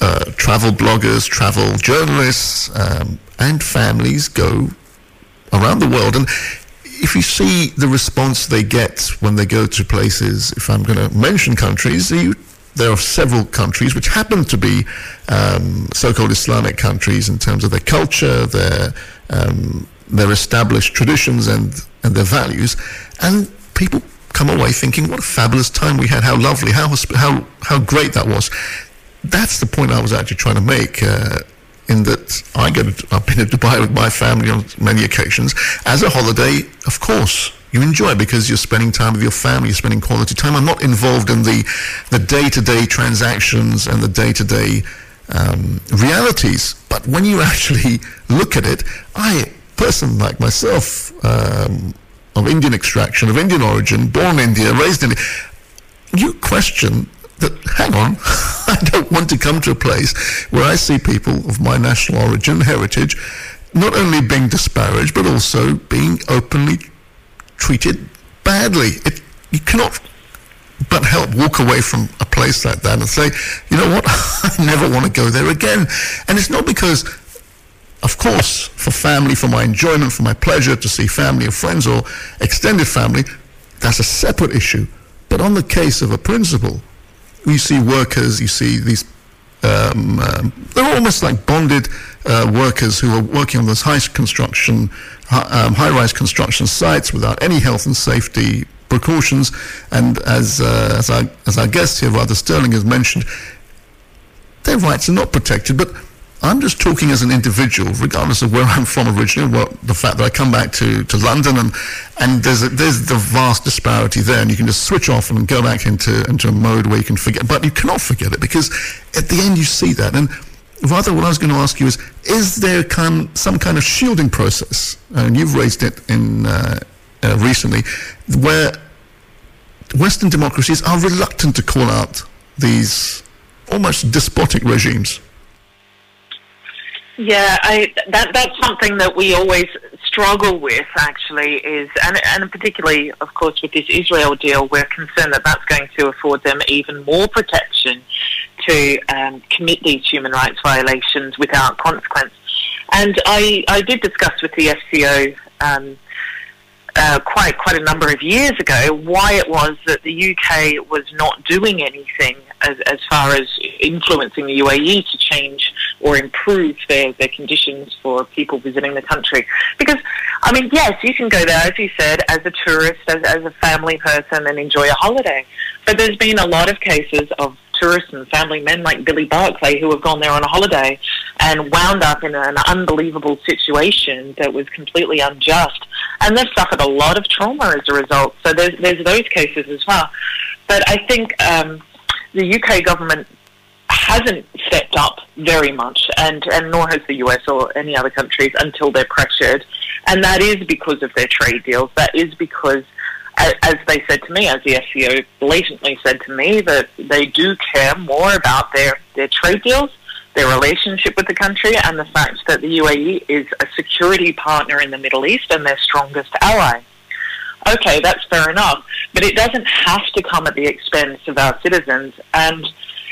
uh, travel bloggers, travel journalists, um, and families go around the world. And if you see the response they get when they go to places, if I'm going to mention countries, you, there are several countries which happen to be um, so-called Islamic countries in terms of their culture, their um, their established traditions and and their values, and people come away thinking, "What a fabulous time we had! How lovely! How how how great that was!" That's the point I was actually trying to make. Uh, in that I go to, I've been to Dubai with my family on many occasions. As a holiday, of course, you enjoy because you're spending time with your family, you're spending quality time. I'm not involved in the the day-to-day transactions and the day-to-day um, realities. But when you (laughs) actually look at it, I person like myself, um, of Indian extraction, of Indian origin, born in India, raised in India, you question that, hang on, (laughs) I don't want to come to a place where I see people of my national origin, heritage, not only being disparaged, but also being openly treated badly. It, you cannot but help walk away from a place like that and say, you know what, (laughs) I never want to go there again. And it's not because, of course, for family, for my enjoyment, for my pleasure to see family or friends or extended family, that's a separate issue. But on the case of a principal, you see workers, you see these, um, um, they're almost like bonded uh, workers who are working on those high construction, um, high-rise construction sites without any health and safety precautions. And as uh, as our as our guest here, Radha Sterling, has mentioned, their rights are not protected. But I'm just talking as an individual, regardless of where I'm from originally. Well, the fact that I come back to, to London and and there's a, there's the vast disparity there, and you can just switch off and go back into into a mode where you can forget. But you cannot forget it because at the end you see that. And Radha, what I was going to ask you is: Is there kind, some kind of shielding process? And you've raised it in uh, uh, recently, where Western democracies are reluctant to call out these almost despotic regimes. Yeah, I, that that's something that we always struggle with. Actually, is and and particularly, of course, with this Israel deal, we're concerned that that's going to afford them even more protection to um, commit these human rights violations without consequence. And I I did discuss with the FCO. Um, uh, quite quite a number of years ago why it was that the UK was not doing anything as, as far as influencing the UAE to change or improve their, their conditions for people visiting the country. Because, I mean, yes, you can go there, as you said, as a tourist, as, as a family person and enjoy a holiday. But there's been a lot of cases of tourists and family men like Billy Barclay who have gone there on a holiday and wound up in an unbelievable situation that was completely unjust. And they've suffered a lot of trauma as a result. So there's, there's those cases as well. But I think um, the UK government hasn't stepped up very much, and, and nor has the US or any other countries until they're pressured. And that is because of their trade deals. That is because, as they said to me, as the FCO blatantly said to me, that they do care more about their, their trade deals, their relationship with the country, and the fact that the UAE is a security partner in the Middle East and their strongest ally. Okay, that's fair enough, but it doesn't have to come at the expense of our citizens. And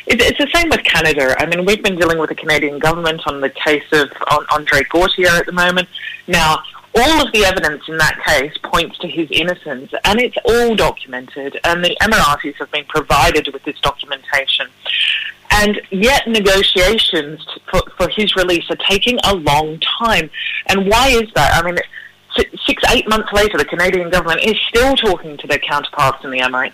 it's the same with Canada. I mean, we've been dealing with the Canadian government on the case of Andre Gauthier at the moment. Now, all of the evidence in that case points to his innocence, and it's all documented, and the Emiratis have been provided with this documentation. And yet, negotiations for, for his release are taking a long time. And why is that? I mean, six, eight months later, the Canadian government is still talking to their counterparts in the Emirates.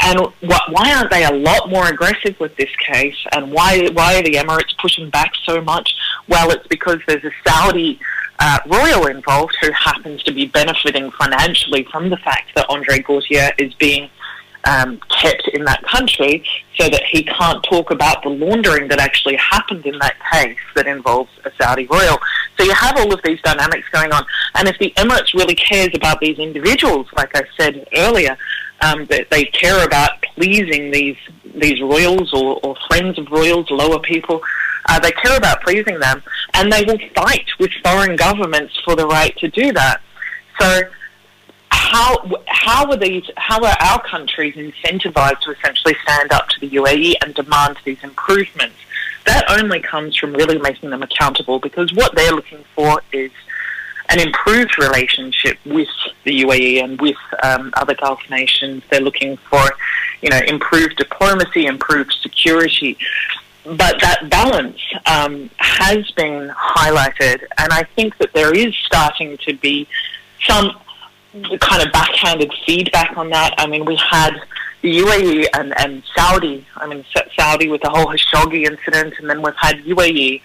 And wh- why aren't they a lot more aggressive with this case? And why why are the Emirates pushing back so much? Well, it's because there's a Saudi uh, royal involved who happens to be benefiting financially from the fact that Andre Gauthier is being um, kept in that country so that he can't talk about the laundering that actually happened in that case that involves a Saudi royal. So you have all of these dynamics going on. And if the Emirates really cares about these individuals, like I said earlier, um, that they care about pleasing these these royals or, or friends of royals, lower people, uh, they care about pleasing them, and they will fight with foreign governments for the right to do that. So how how are these how are our countries incentivized to essentially stand up to the UAE and demand these improvements? That only comes from really making them accountable because what they're looking for is an improved relationship with the UAE and with um, other Gulf nations. They're looking for, you know, improved diplomacy, improved security. But that balance um, has been highlighted, and I think that there is starting to be some kind of backhanded feedback on that. I mean, we had the UAE and, and Saudi, I mean, Saudi with the whole Khashoggi incident, and then we've had UAE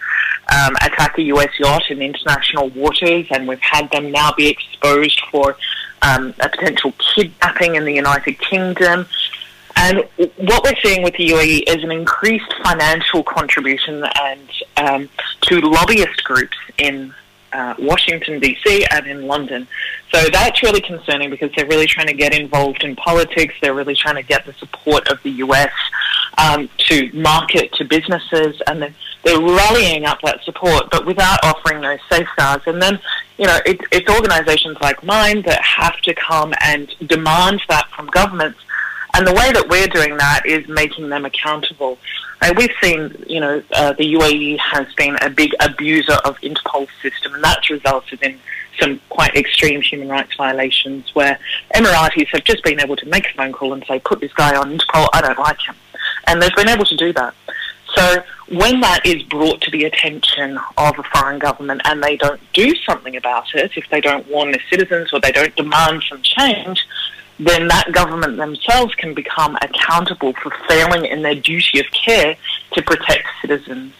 um, attack a US yacht in international waters, and we've had them now be exposed for um, a potential kidnapping in the United Kingdom. And what we're seeing with the UAE is an increased financial contribution and um, to lobbyist groups in uh, Washington, D.C., and in London. So that's really concerning because they're really trying to get involved in politics. They're really trying to get the support of the U.S. Um, to market to businesses, and they're, they're rallying up that support, but without offering those safeguards. And then, you know, it, it's organisations like mine that have to come and demand that from governments. And the way that we're doing that is making them accountable. Uh, we've seen, you know, uh, the UAE has been a big abuser of Interpol's system, and that's resulted in some quite extreme human rights violations where Emiratis have just been able to make a phone call and say, put this guy on Interpol, I don't like him. And they've been able to do that. So when that is brought to the attention of a foreign government and they don't do something about it, if they don't warn their citizens or they don't demand some change, then that government themselves can become accountable for failing in their duty of care to protect citizens.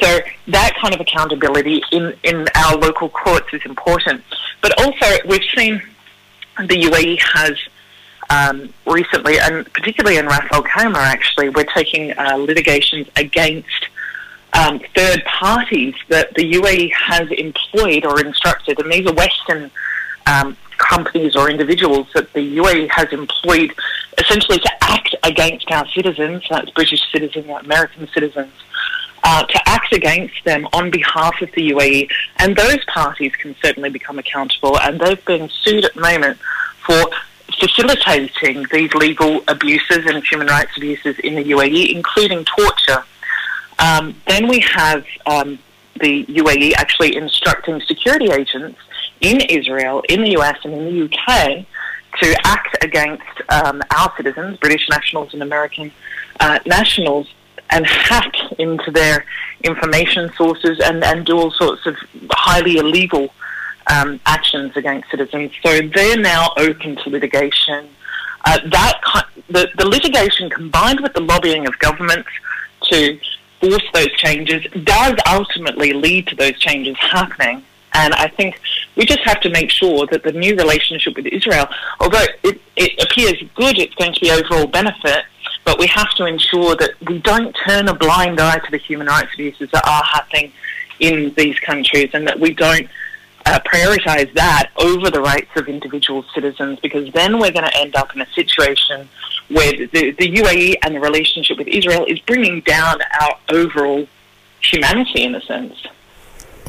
So that kind of accountability in, in our local courts is important. But also, we've seen the UAE has um, recently, and particularly in Ras Al Khaimah, actually, we're taking uh, litigations against um, third parties that the UAE has employed or instructed, and these are Western um, companies or individuals that the UAE has employed essentially to act against our citizens, that's British citizens, American citizens, uh, to act against them on behalf of the UAE. And those parties can certainly become accountable, and they've been sued at the moment for facilitating these legal abuses and human rights abuses in the UAE, including torture. Um, then we have um, the UAE actually instructing security agents in Israel, in the US, and in the UK to act against um, our citizens, British nationals and American uh, nationals, and hack into their information sources and, and do all sorts of highly illegal um, actions against citizens. So they're now open to litigation. Uh, that the, the litigation combined with the lobbying of governments to force those changes does ultimately lead to those changes happening. And I think we just have to make sure that the new relationship with Israel, although it, it appears good, it's going to be overall benefit, but we have to ensure that we don't turn a blind eye to the human rights abuses that are happening in these countries and that we don't uh, prioritize that over the rights of individual citizens because then we're going to end up in a situation where the, the UAE and the relationship with Israel is bringing down our overall humanity in a sense.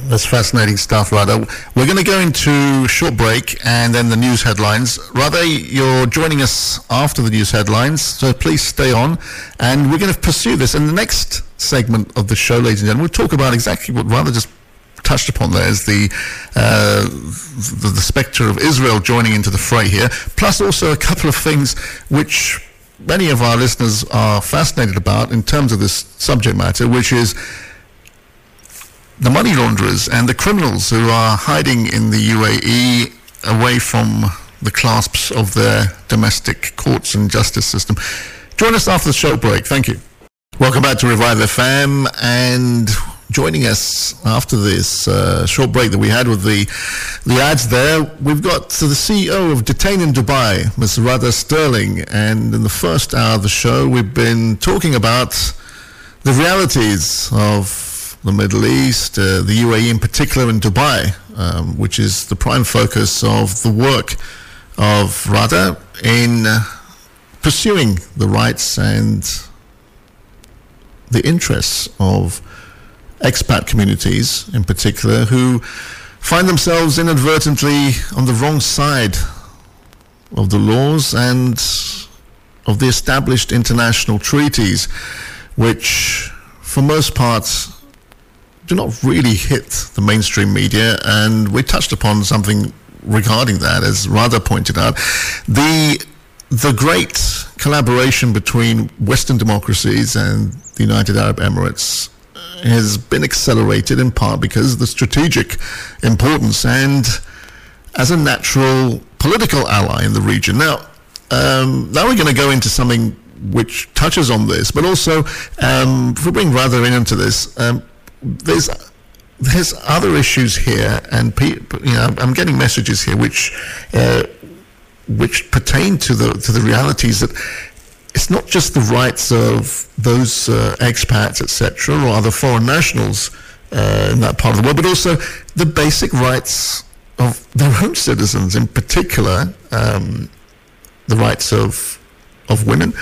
That's fascinating stuff, Radha. We're going to go into short break and then the news headlines. Radha, you're joining us after the news headlines, so please stay on. And we're going to pursue this. In the next segment of the show, ladies and gentlemen, we'll talk about exactly what Radha just touched upon there is the, uh, the, the spectre of Israel joining into the fray here, plus also a couple of things which many of our listeners are fascinated about in terms of this subject matter, which is the money launderers and the criminals who are hiding in the UAE away from the clasps of their domestic courts and justice system. Join us after the show break. Thank you. Welcome back to Revive FM and joining us after this uh, short break that we had with the the ads there, we've got the CEO of Detained in Dubai, Ms. Radha Sterling, and in the first hour of the show, we've been talking about the realities of the Middle East, uh, the UAE in particular, and Dubai, um, which is the prime focus of the work of Radha in uh, pursuing the rights and the interests of expat communities in particular who find themselves inadvertently on the wrong side of the laws and of the established international treaties, which for most parts do not really hit the mainstream media. And we touched upon something regarding that, as Radha pointed out. The the great collaboration between Western democracies and the United Arab Emirates has been accelerated in part because of the strategic importance and as a natural political ally in the region. Now, um, now we're going to go into something which touches on this, but also um, if we bring Radha into this, um, there's there's other issues here, and pe- you know, I'm getting messages here which uh, which pertain to the to the realities that it's not just the rights of those uh, expats, etc., or other foreign nationals uh, in that part of the world, but also the basic rights of their own citizens, in particular, um, the rights of of women,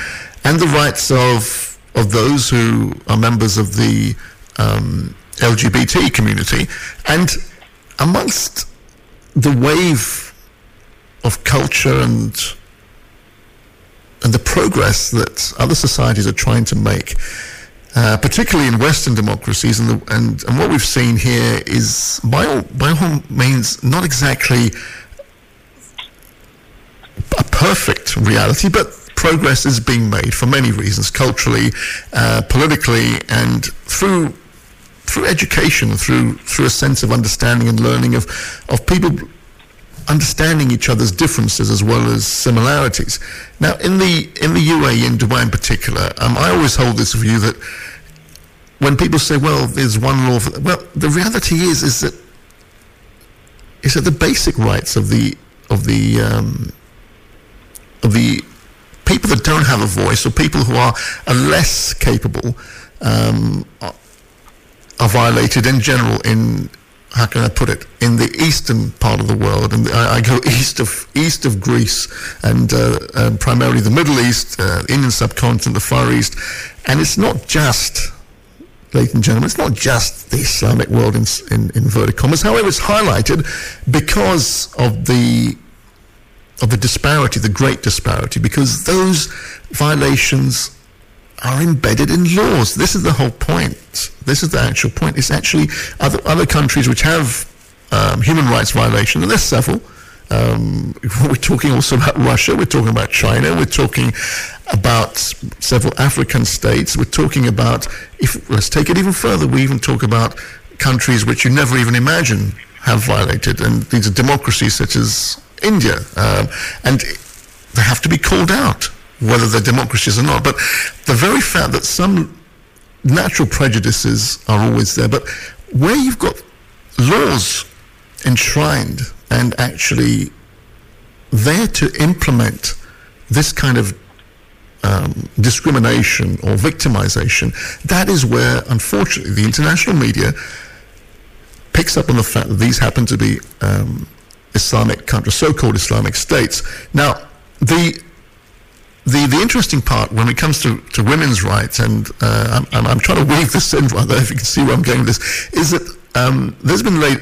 and the rights of of those who are members of the um, LGBT community, and amongst the wave of culture and and the progress that other societies are trying to make, uh, particularly in Western democracies, and, the, and and what we've seen here is by all by all means not exactly a perfect reality, but progress is being made for many reasons, culturally, uh, politically, and through through education, through through a sense of understanding and learning of of people understanding each other's differences as well as similarities. Now, in the in the UAE, in Dubai in particular, um, I always hold this view that when people say, "Well, there's one law," for well, the reality is is that is that the basic rights of the of the um, of the people that don't have a voice or people who are, are less capable um, are violated in general in how can I put it, in the eastern part of the world, and I, I go east of east of Greece and uh, primarily the Middle East, uh, Indian subcontinent, the Far East, and it's not just, ladies and gentlemen, it's not just the Islamic world in, in, in inverted commas. However, it's highlighted because of the of the disparity, the great disparity, because those violations are embedded in laws. This is the whole point. This is the actual point. It's actually other, other countries which have um, human rights violations, and there's several. Um, (laughs) we're talking also about Russia, we're talking about China, we're talking about several African states, we're talking about, if let's take it even further, we even talk about countries which you never even imagine have violated, and these are democracies such as India, um, and they have to be called out whether they're democracies or not. But the very fact that some natural prejudices are always there, but where you've got laws enshrined and actually there to implement this kind of um, discrimination or victimization, that is where, unfortunately, the international media picks up on the fact that these happen to be um, Islamic countries, so-called Islamic states. Now, the the, the interesting part when it comes to, to women's rights, and uh, I'm, I'm, trying to weave this in Radha, if you can see where I'm going with this, is that um, there's been late,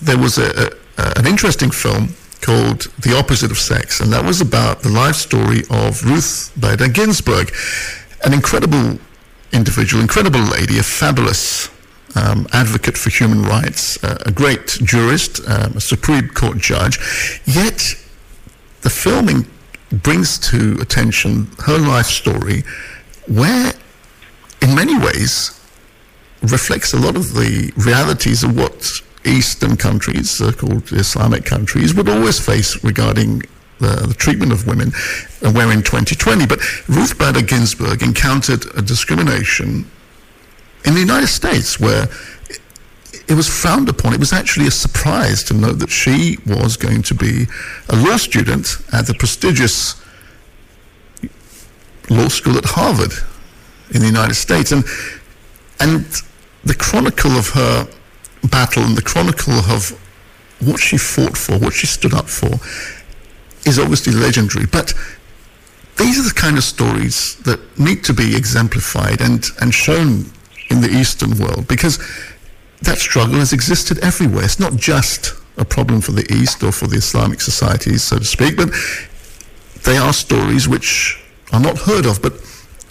there was a, a, an interesting film called The Opposite of Sex, and that was about the life story of Ruth Bader Ginsburg, an incredible individual, incredible lady, a fabulous um, advocate for human rights, uh, a great jurist, um, a Supreme Court judge. Yet the filming brings to attention her life story, where in many ways reflects a lot of the realities of what Eastern countries, so called Islamic countries, would always face regarding the, treatment of women, uh, where in 2020. But Ruth Bader Ginsburg encountered a discrimination in the United States where it, was frowned upon. It was actually a surprise to know that she was going to be a law student at the prestigious law school at Harvard in the United States. And, and the chronicle of her battle and the chronicle of what she fought for, what she stood up for, is obviously legendary. But these are the kind of stories that need to be exemplified and, and shown in the Eastern world because that struggle has existed everywhere. It's not just a problem for the East or for the Islamic societies, so to speak, but they are stories which are not heard of. But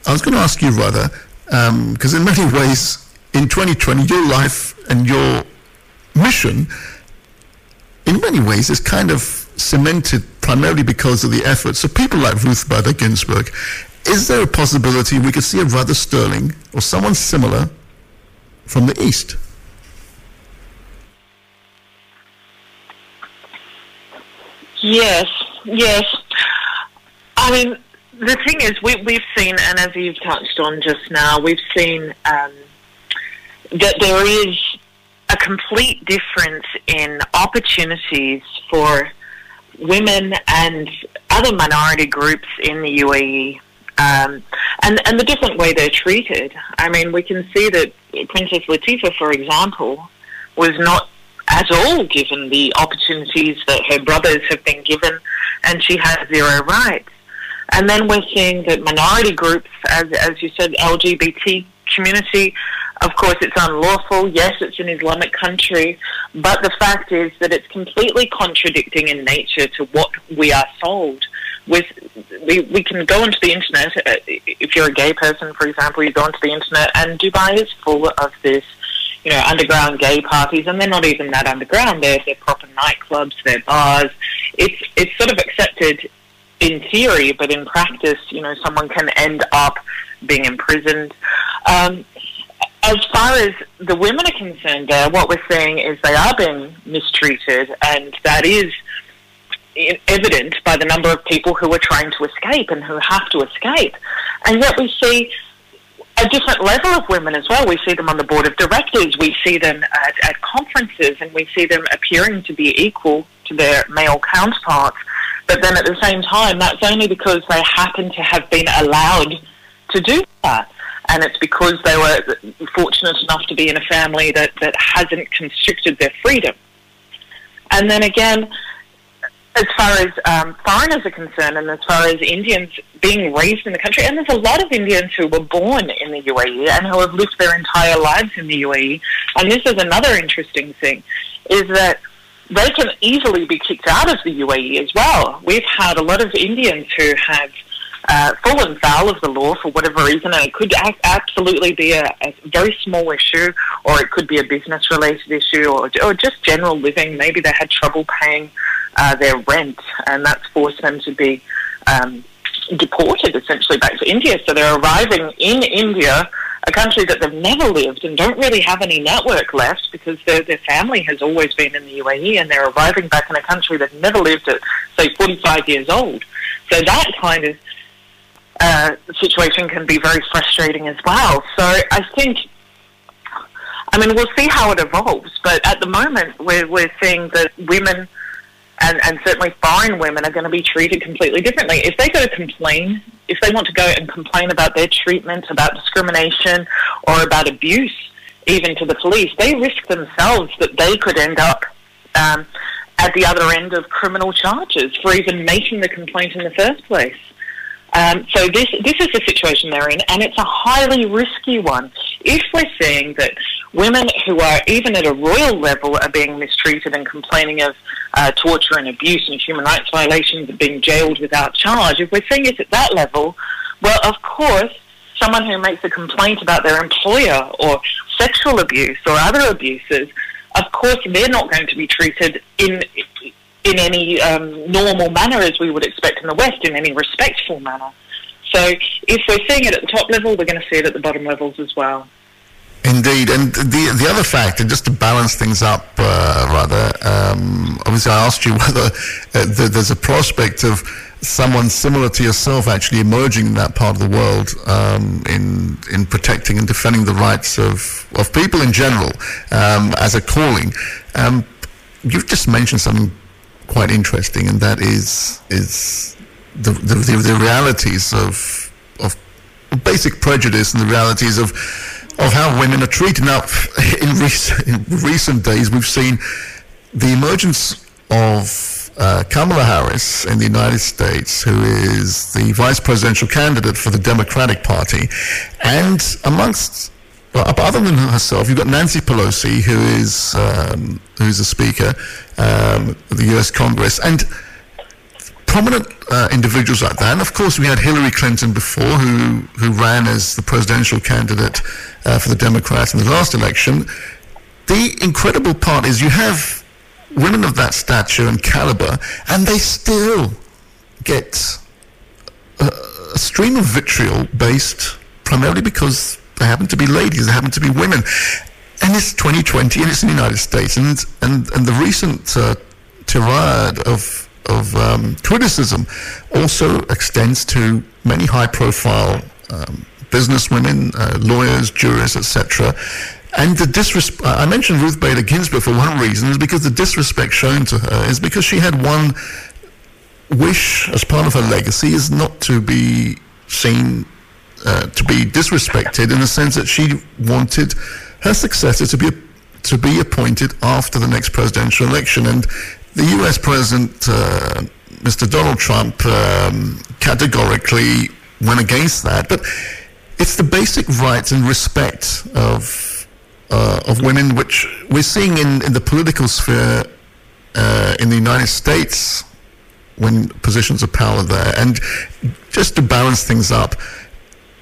I was going to ask you Radha, because um, in many ways, in 2020, your life and your mission, in many ways, is kind of cemented primarily because of the efforts of people like Ruth Bader Ginsburg. Is there a possibility we could see a Radha Sterling or someone similar from the East? Yes, yes. I mean, the thing is, we, we've seen, and as you've touched on just now, we've seen um, that there is a complete difference in opportunities for women and other minority groups in the UAE. Um, and, and the different way they're treated. I mean, we can see that Princess Latifa, for example, was not at all given the opportunities that her brothers have been given, and she has zero rights. And then we're seeing that minority groups, as, as you said, LGBT community, of course, it's unlawful. Yes, it's an Islamic country, but the fact is that it's completely contradicting in nature to what we are sold. With we, we can go onto the internet. Uh, if you're a gay person, for example, you go onto the internet, and Dubai is full of this, you know, underground gay parties, and they're not even that underground. They're they're proper nightclubs, they're bars. It's it's sort of accepted in theory, but in practice, you know, someone can end up being imprisoned. Um, as far as the women are concerned, there, what we're seeing is they are being mistreated, and that is evident by the number of people who are trying to escape and who have to escape. And yet we see a different level of women as well. We see them on the board of directors, we see them at, at conferences, and we see them appearing to be equal to their male counterparts. But then at the same time, that's only because they happen to have been allowed to do that and it's because they were fortunate enough to be in a family that, that hasn't constricted their freedom. And then again, as far as um, foreigners are concerned, and as far as Indians being raised in the country, and there's a lot of Indians who were born in the UAE and who have lived their entire lives in the UAE. And this is another interesting thing, is that they can easily be kicked out of the UAE as well. We've had a lot of Indians who have uh, fallen foul of the law for whatever reason, and it could absolutely be a, a, very small issue, or it could be a business-related issue, or, or just general living. Maybe they had trouble paying uh, their rent, and that's forced them to be um, deported essentially back to India. So they're arriving in India, a country that they've never lived and don't really have any network left because their, their family has always been in the UAE, and they're arriving back in a country they've never lived at, say, 45 years old. So that kind of uh, situation can be very frustrating as well. So I think, I mean, we'll see how it evolves, but at the moment we're, we're seeing that women and, and certainly foreign women are going to be treated completely differently. If they go to complain, if they want to go and complain about their treatment, about discrimination, or about abuse, even to the police, they risk themselves that they could end up um, at the other end of criminal charges for even making the complaint in the first place. Um, so this this is the situation they're in, and it's a highly risky one. If we're seeing that women who are even at a royal level are being mistreated and complaining of uh, torture and abuse and human rights violations and being jailed without charge, if we're seeing it at that level, well, of course, someone who makes a complaint about their employer or sexual abuse or other abuses, of course, they're not going to be treated in in any um, normal manner as we would expect in the West, in any respectful manner. So if we're seeing it at the top level, we're going to see it at the bottom levels as well. Indeed, and the the other factor, just to balance things up, uh, Radha, um, obviously, I asked you (laughs) whether uh, th- there's a prospect of someone similar to yourself actually emerging in that part of the world um, in in protecting and defending the rights of of people in general um, as a calling. Um, you've just mentioned something quite interesting, and that is is the the, the, realities of of basic prejudice and the realities of of how women are treated. Now, (laughs) in, rec- in recent days, we've seen the emergence of uh, Kamala Harris in the United States, who is the vice presidential candidate for the Democratic Party, and amongst well, other than herself, you've got Nancy Pelosi, who is um, who's a speaker um, of the U.S. Congress, and prominent uh, individuals like that. And of course, we had Hillary Clinton before, who who ran as the presidential candidate uh, for the Democrats in the last election. The incredible part is you have women of that stature and caliber, and they still get a, a stream of vitriol based primarily because they happen to be ladies, they happen to be women. And it's 2020 and it's in the United States. And, and, and the recent uh, tirade of, of um, criticism also extends to many high profile um, businesswomen, uh, lawyers, jurors, etc. And the disrespect, I mentioned Ruth Bader Ginsburg for one reason, is because the disrespect shown to her is because she had one wish as part of her legacy is not to be seen uh, to be disrespected in the sense that she wanted her successor to be to be appointed after the next presidential election, and the U.S. President, uh, Mr. Donald Trump, um, categorically went against that. But it's the basic rights and respect of uh, of women, which we're seeing in, in the political sphere uh, in the United States when positions of power there. And just to balance things up,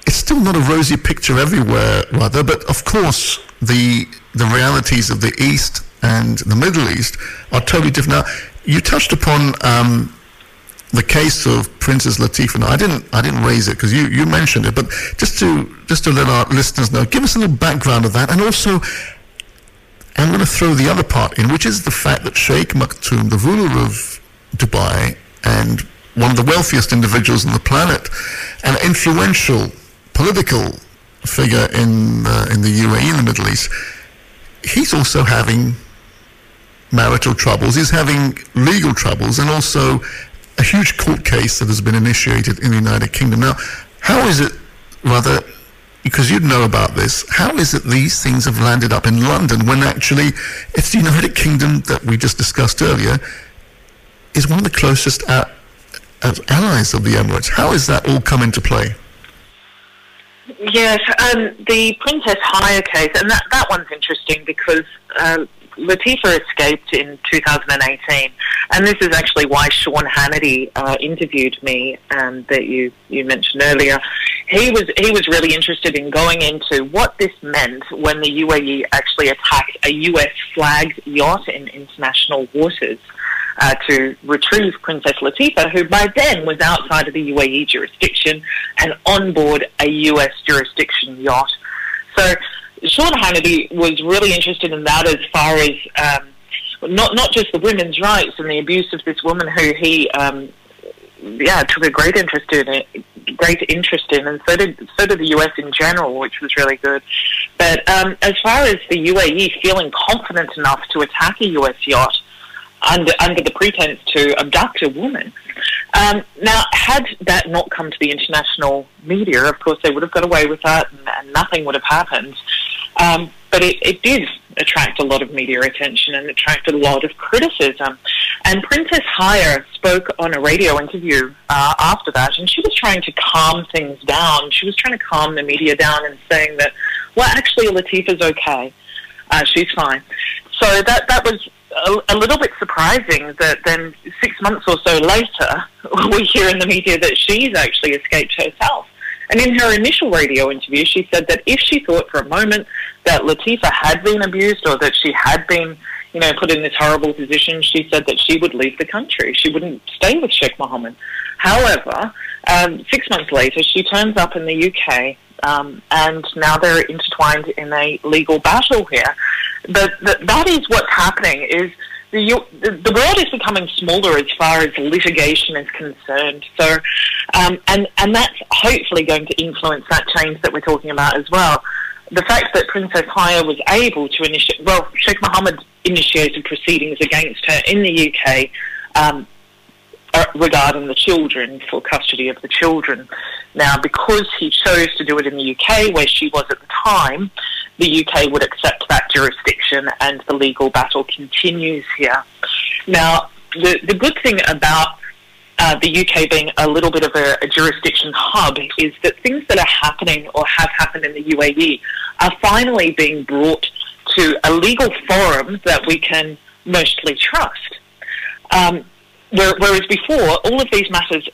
it's still not a rosy picture everywhere, Radha. But of course, the the realities of the East and the Middle East are totally different. Now, you touched upon um, the case of Princess Latifah. Now, I didn't I didn't raise it because you, you mentioned it, but just to just to let our listeners know, give us a little background of that, and also. I'm going to throw the other part in, which is the fact that Sheikh Maktoum, the ruler of Dubai and one of the wealthiest individuals on the planet, an influential political figure in uh, in the UAE in the Middle East, he's also having marital troubles. He's having legal troubles, and also a huge court case that has been initiated in the United Kingdom. Now, how is it, Radha, because you'd know about this, how is it these things have landed up in London when actually it's the United Kingdom that we just discussed earlier is one of the closest uh, allies of the Emirates? How has that all come into play? Yes, um, the Princess Haya case, and that, that one's interesting because uh, Latifah escaped in 2018, and this is actually why Sean Hannity uh, interviewed me, um, that you, you mentioned earlier. He was he was really interested in going into what this meant when the UAE actually attacked a US flagged yacht in international waters uh, to retrieve Princess Latifah, who by then was outside of the UAE jurisdiction and on board a US jurisdiction yacht. So Sean Hannity was really interested in that as far as um, not not just the women's rights and the abuse of this woman who he um, yeah took a great interest in it, great interest in, and so did so did the US in general, which was really good. But um, as far as the UAE feeling confident enough to attack a US yacht, under under the pretense to abduct a woman. Um, now, had that not come to the international media, of course, they would have got away with that, and, and nothing would have happened. Um, but it, it did attract a lot of media attention and attracted a lot of criticism. And Princess Haya spoke on a radio interview uh, after that, and she was trying to calm things down. She was trying to calm the media down and saying that, well, actually, Latifah's okay. Uh, she's fine. So that that was a, little bit surprising that then six months or so later (laughs) we hear in the media that she's actually escaped herself. And in her initial radio interview, she said that if she thought for a moment that Latifa had been abused or that she had been, you know, put in this horrible position, she said that she would leave the country. She wouldn't stay with Sheikh Mohammed. However, um, six months later, she turns up in the UK, um, and now they're intertwined in a legal battle here. But that is what's happening. Is the, the world is becoming smaller as far as litigation is concerned. So, um, and and that's hopefully going to influence that change that we're talking about as well. The fact that Princess Haya was able to initiate, well, Sheikh Mohammed initiated proceedings against her in the UK um, uh, regarding the children for custody of the children. Now, because he chose to do it in the UK, where she was at the time, the UK would accept that jurisdiction and the legal battle continues here. Now, the, the good thing about uh, the UK being a little bit of a, a, jurisdiction hub is that things that are happening or have happened in the UAE are finally being brought to a legal forum that we can mostly trust. Um, Whereas before, all of these matters,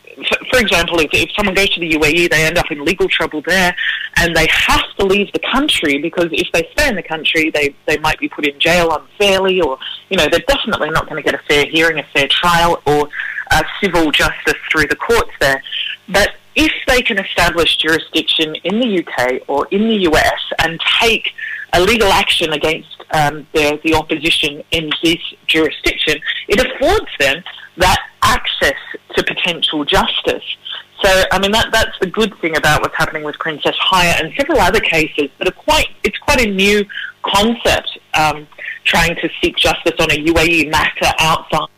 for, example, if, if someone goes to the UAE, they end up in legal trouble there, and they have to leave the country because if they stay in the country, they, they might be put in jail unfairly, or you know they're definitely not going to get a fair hearing, a fair trial, or uh, civil justice through the courts there. But if they can establish jurisdiction in the UK or in the US and take a legal action against um, the, the opposition in this jurisdiction, it affords them that access to potential justice. So, I mean, that, that's the good thing about what's happening with Princess Haya and several other cases that are quite, it's quite a new concept, um, trying to seek justice on a UAE matter outside.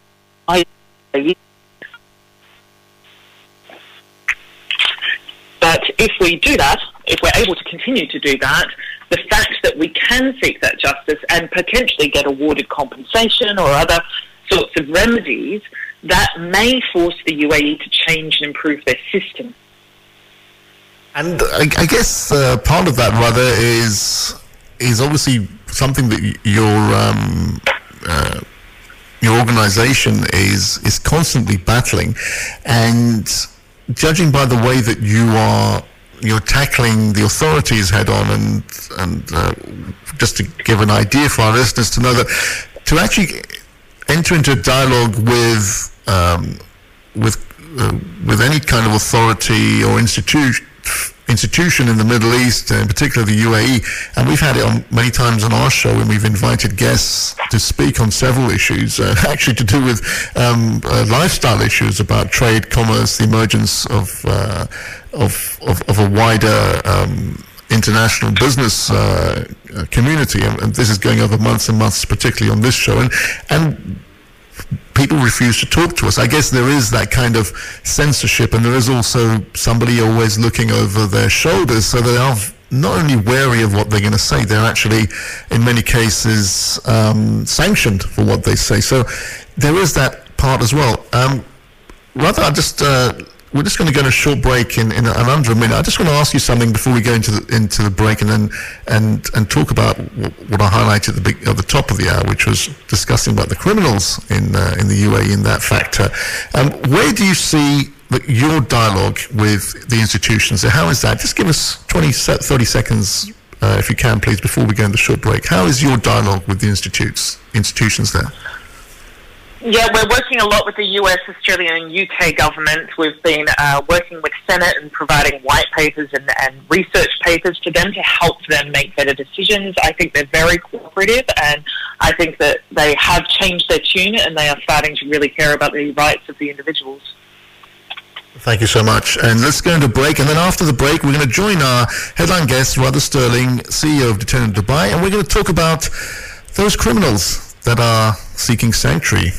But if we do that, if we're able to continue to do that, the fact that we can seek that justice and potentially get awarded compensation or other sorts of remedies that may force the UAE to change and improve their system. And I, I guess uh, part of that, Radha, is is obviously something that your um, uh, your organisation is is constantly battling, and judging by the way that you are you're tackling the authorities head on, and and uh, just to give an idea for our listeners to know that to actually enter into dialogue with um, with uh, with any kind of authority or institution institution in the Middle East, in particular the UAE, and we've had it on many times on our show, when we've invited guests to speak on several issues, uh, (laughs) actually to do with um, uh, lifestyle issues about trade, commerce, the emergence of uh, of, of, of, a wider um, international business uh, community, and, and, this is going over months and months, particularly on this show, and and people refuse to talk to us. I guess there is that kind of censorship, and there is also somebody always looking over their shoulders, so they are not only wary of what they're going to say, they're actually, in many cases, um, sanctioned for what they say. So there is that part as well. Um, Radha, I just. Uh, we're just going to go on a short break in, in, an under a minute. I just want to ask you something before we go into the, into the break, and then and and talk about what I highlighted at the big, at the top of the hour, which was discussing about the criminals in uh, in the UAE in that factor. Um, where do you see the, your dialogue with the institutions? So how is that? Just give us 20, 30 seconds, uh, if you can, please, before we go into the short break. How is your dialogue with the institutes institutions there? Yeah, we're working a lot with the US, Australian, and UK governments. We've been uh, working with Senate and providing white papers and, and, research papers to them to help them make better decisions. I think they're very cooperative, and I think that they have changed their tune and they are starting to really care about the rights of the individuals. Thank you so much. And let's go into break. And then after the break, we're going to join our headline guest, Radha Sterling, CEO of Detained in Dubai, and we're going to talk about those criminals that are seeking sanctuary.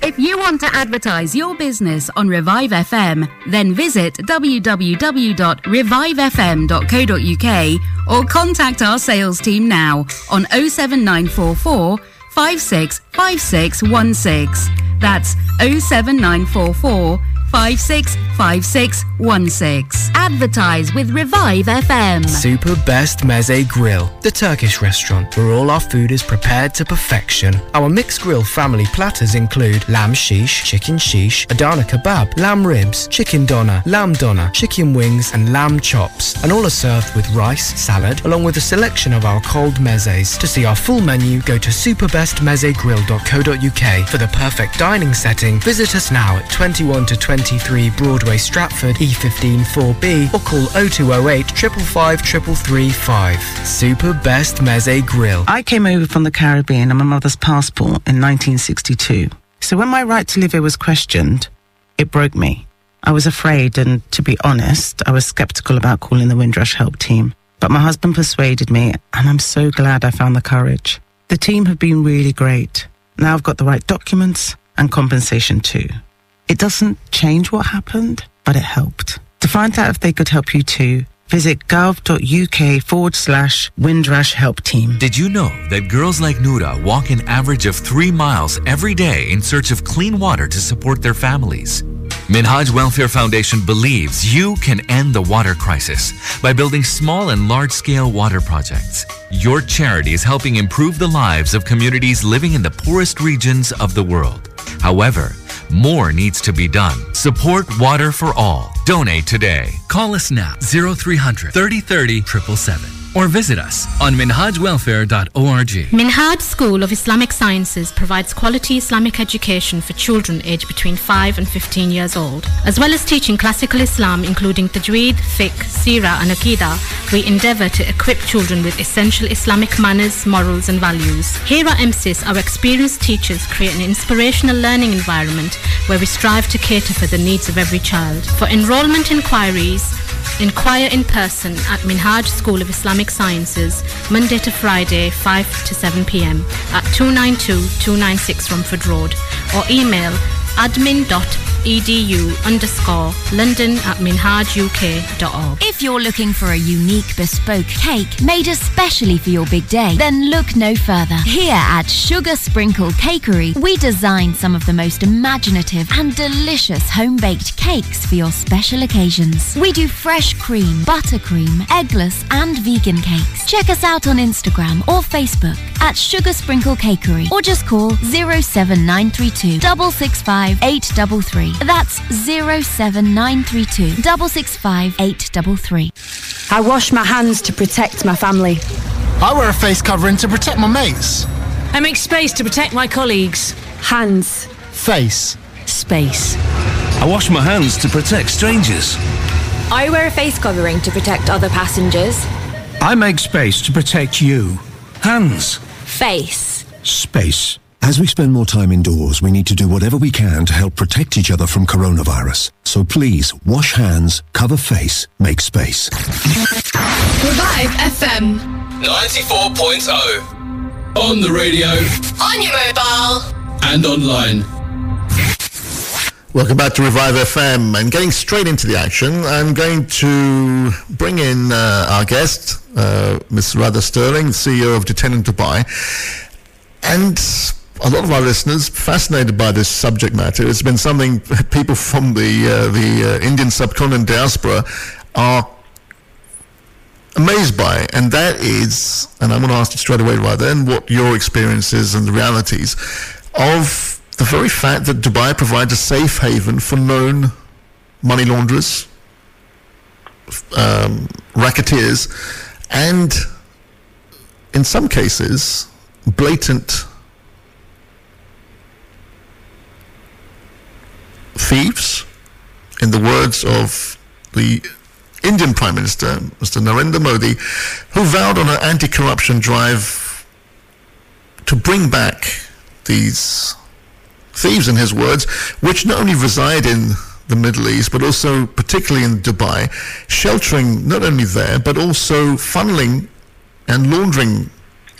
If you want to advertise your business on Revive FM, then visit www.revivefm.co.uk or contact our sales team now on 07944 565616. That's 07944 565616. Advertise with Revive FM. Super Best Meze Grill, the Turkish restaurant where all our food is prepared to perfection. Our mixed grill family platters include lamb shish, chicken shish, Adana kebab, lamb ribs, chicken doner, lamb doner, chicken wings, and lamb chops. And all are served with rice, salad, along with a selection of our cold mezes. To see our full menu, go to superbestmezegrill.co.uk. For the perfect dining setting, visit us now at 21 to 23 Broadway, Stratford, E15 4B, or call 0208 555 3335. Super Best Meze Grill. I came over from the Caribbean on my mother's passport in 1962. So when my right to live here was questioned, it broke me. I was afraid, and to be honest, I was skeptical about calling the Windrush Help Team. But my husband persuaded me, and I'm so glad I found the courage. The team have been really great. Now I've got the right documents and compensation too. It doesn't change what happened, but it helped. To find out if they could help you too, visit gov.uk forward slash Windrush Help Team. Did you know that girls like Noura walk an average of three miles every day in search of clean water to support their families? Minhaj Welfare Foundation believes you can end the water crisis by building small and large scale water projects. Your charity is helping improve the lives of communities living in the poorest regions of the world. However, more needs to be done. Support Water for All. Donate today. Call us now 0300 3030 777 or visit us on minhajwelfare.org. Minhaj School of Islamic Sciences provides quality Islamic education for children aged between 5 and 15 years old. As well as teaching classical Islam including Tajweed, Fiqh, Sirah and Aqidah, we endeavour to equip children with essential Islamic manners, morals and values. Here at MSIS, our experienced teachers create an inspirational learning environment where we strive to cater for the needs of every child. For enrolment inquiries, Inquire in person at Minhaj School of Islamic Sciences, Monday to Friday, 5 to 7 pm at 292 296 Romford Road or email admin.edu underscore london at minhajuk.org. If you're looking for a unique bespoke cake made especially for your big day, then look no further. Here at Sugar Sprinkle Cakery, we design some of the most imaginative and delicious home baked cakes for your special occasions. We do fresh cream, buttercream, eggless, and vegan cakes. Check us out on Instagram or Facebook at Sugar Sprinkle Cakery or just call 07932 665 833. That's 07932 665 833. I wash my hands to protect my family. I wear a face covering to protect my mates. I make space to protect my colleagues. Hands. Face. Space. I wash my hands to protect strangers. I wear a face covering to protect other passengers. I make space to protect you. Hands. Face. Space. As we spend more time indoors, we need to do whatever we can to help protect each other from coronavirus. So please, wash hands, cover face, make space. Revive FM. 94.0. On the radio On your mobile. and online. Welcome back to Revive FM and getting straight into the action. I'm going to bring in uh, our guest, uh, Ms. Radha Sterling, CEO of Detained in Dubai. And a lot of our listeners fascinated by this subject matter. It's been something (laughs) people from the uh, the uh, Indian subcontinent diaspora are amazed by, and that is, and I'm going to ask you straight away, right then, what your experience is and the realities of the very fact that Dubai provides a safe haven for known money launderers, um, racketeers, and in some cases, blatant thieves, in the words of the Indian Prime Minister, Mr. Narendra Modi, who vowed on an anti-corruption drive to bring back these thieves, in his words, which not only reside in the Middle East, but also particularly in Dubai, sheltering not only there, but also funneling and laundering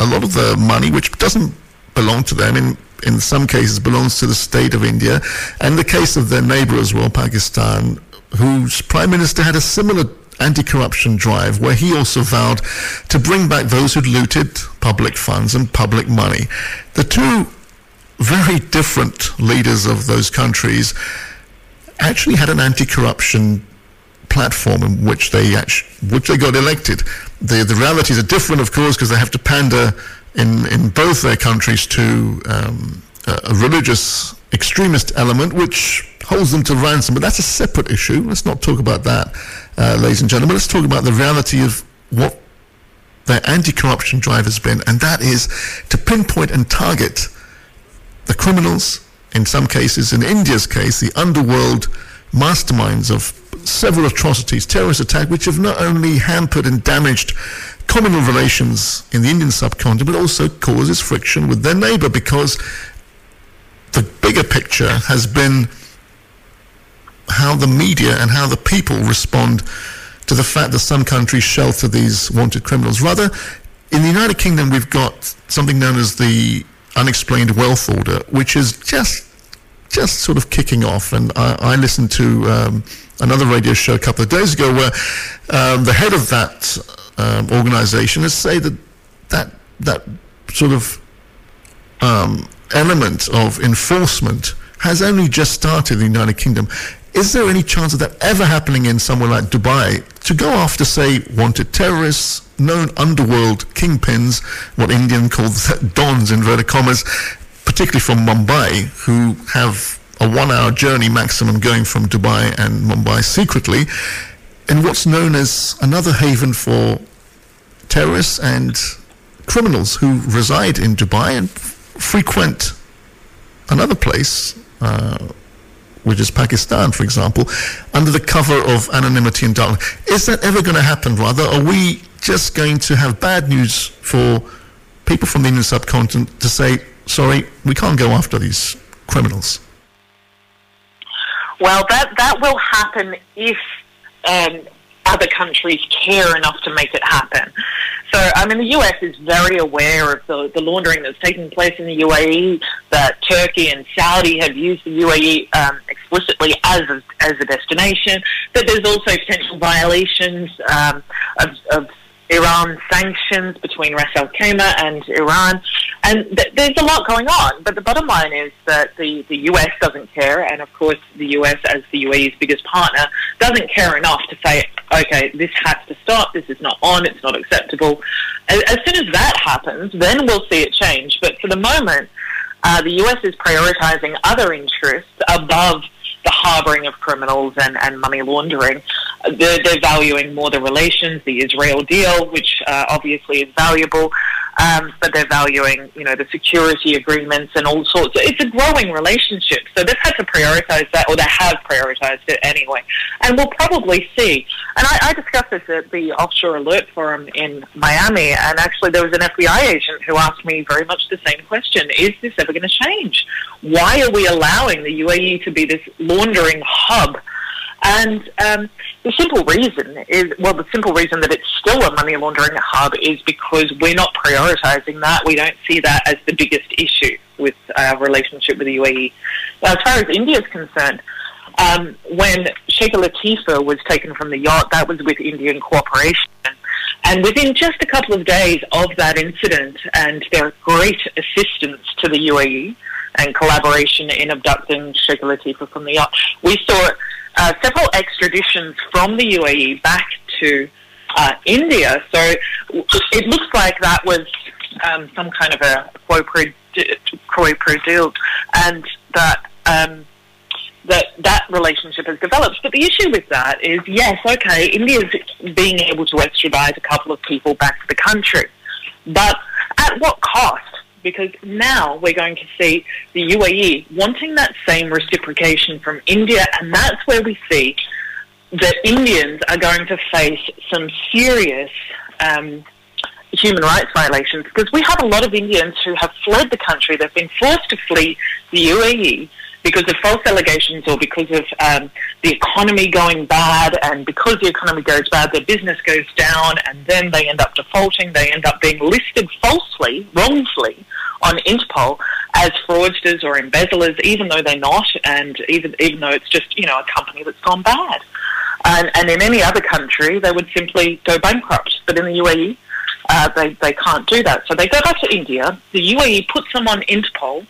a lot of the money, which doesn't belong to them, in in some cases belongs to the state of India, and the case of their neighbor as well, Pakistan, whose prime minister had a similar anti-corruption drive where he also vowed to bring back those who'd looted public funds and public money. The two very different leaders of those countries actually had an anti-corruption platform in which they actually, which they got elected. The the realities are different, of course, because they have to pander in in both their countries to um, a, religious extremist element, which holds them to ransom. But that's a separate issue. Let's not talk about that, uh, ladies and gentlemen. Let's talk about the reality of what their anti-corruption drive has been, and that is to pinpoint and target the criminals. In some cases, in India's case, the underworld masterminds of several atrocities, terrorist attacks, which have not only hampered and damaged communal relations in the Indian subcontinent, but also causes friction with their neighbor because the bigger picture has been how the media and how the people respond to the fact that some countries shelter these wanted criminals. Radha, in the United Kingdom, we've got something known as the unexplained wealth order, which is just just sort of kicking off. And I, I listened to um, another radio show a couple of days ago where um, the head of that um, organization has said that that that sort of um, element of enforcement has only just started in the United Kingdom. Is there any chance of that ever happening in somewhere like Dubai to go after, say, wanted terrorists, known underworld kingpins, what Indian calls (laughs) dons, inverted commas, particularly from Mumbai, who have a one hour journey maximum going from Dubai and Mumbai secretly, in what's known as another haven for terrorists and criminals who reside in Dubai and frequent another place. Uh, which is Pakistan, for example, under the cover of anonymity and darkness. Is that ever going to happen, Radha? Are we just going to have bad news for people from the Indian subcontinent to say, sorry, we can't go after these criminals? Well, that, that will happen if um, other countries care enough to make it happen. So, I mean, the US is very aware of the, the laundering that's taking place in the UAE, that Turkey and Saudi have used the UAE um, explicitly as a, as a destination, that there's also potential violations um, of, of Iran sanctions between Ras Al and Iran. And th- there's a lot going on. But the bottom line is that the, the US doesn't care. And of course, the US, as the UAE's biggest partner, doesn't care enough to say, okay, this has to stop. This is not on. It's not acceptable. As, as soon as that happens, then we'll see it change. But for the moment, uh, the US is prioritizing other interests above the harboring of criminals and, and money laundering. They're, they're, valuing more the relations, the Israel deal, which uh, obviously is valuable, um, but they're valuing, you know, the security agreements and all sorts. It's a growing relationship, so they've had to prioritize that, or they have prioritized it anyway. And we'll probably see. And I, I discussed this at the Offshore Alert Forum in Miami, and actually there was an FBI agent who asked me very much the same question: Is this ever going to change? Why are we allowing the UAE to be this laundering hub? And um, the simple reason is, well, the simple reason that it's still a money laundering hub is because we're not prioritising that. We don't see that as the biggest issue with our relationship with the UAE. Now, as far as India is concerned, um, when Sheikh Latifah was taken from the yacht, that was with Indian cooperation. And within just a couple of days of that incident and their great assistance to the UAE and collaboration in abducting Sheikh Latifah from the yacht, we saw uh, several extraditions from the UAE back to uh, India. So it looks like that was um, some kind of a quo pro deal, and that. Um, that that relationship has developed. But the issue with that is, yes, okay, India's being able to extradite a couple of people back to the country, but at what cost? Because now we're going to see the UAE wanting that same reciprocation from India, and that's where we see that Indians are going to face some serious um, human rights violations because we have a lot of Indians who have fled the country. They've been forced to flee the UAE because of false allegations or because of um, the economy going bad, and because the economy goes bad, their business goes down, and then they end up defaulting. They end up being listed falsely, wrongfully, on Interpol as fraudsters or embezzlers, even though they're not, and even even though it's just you know a company that's gone bad. And, and in any other country, they would simply go bankrupt. But in the UAE, uh, they, they can't do that. So they go back to India. The UAE puts them on Interpol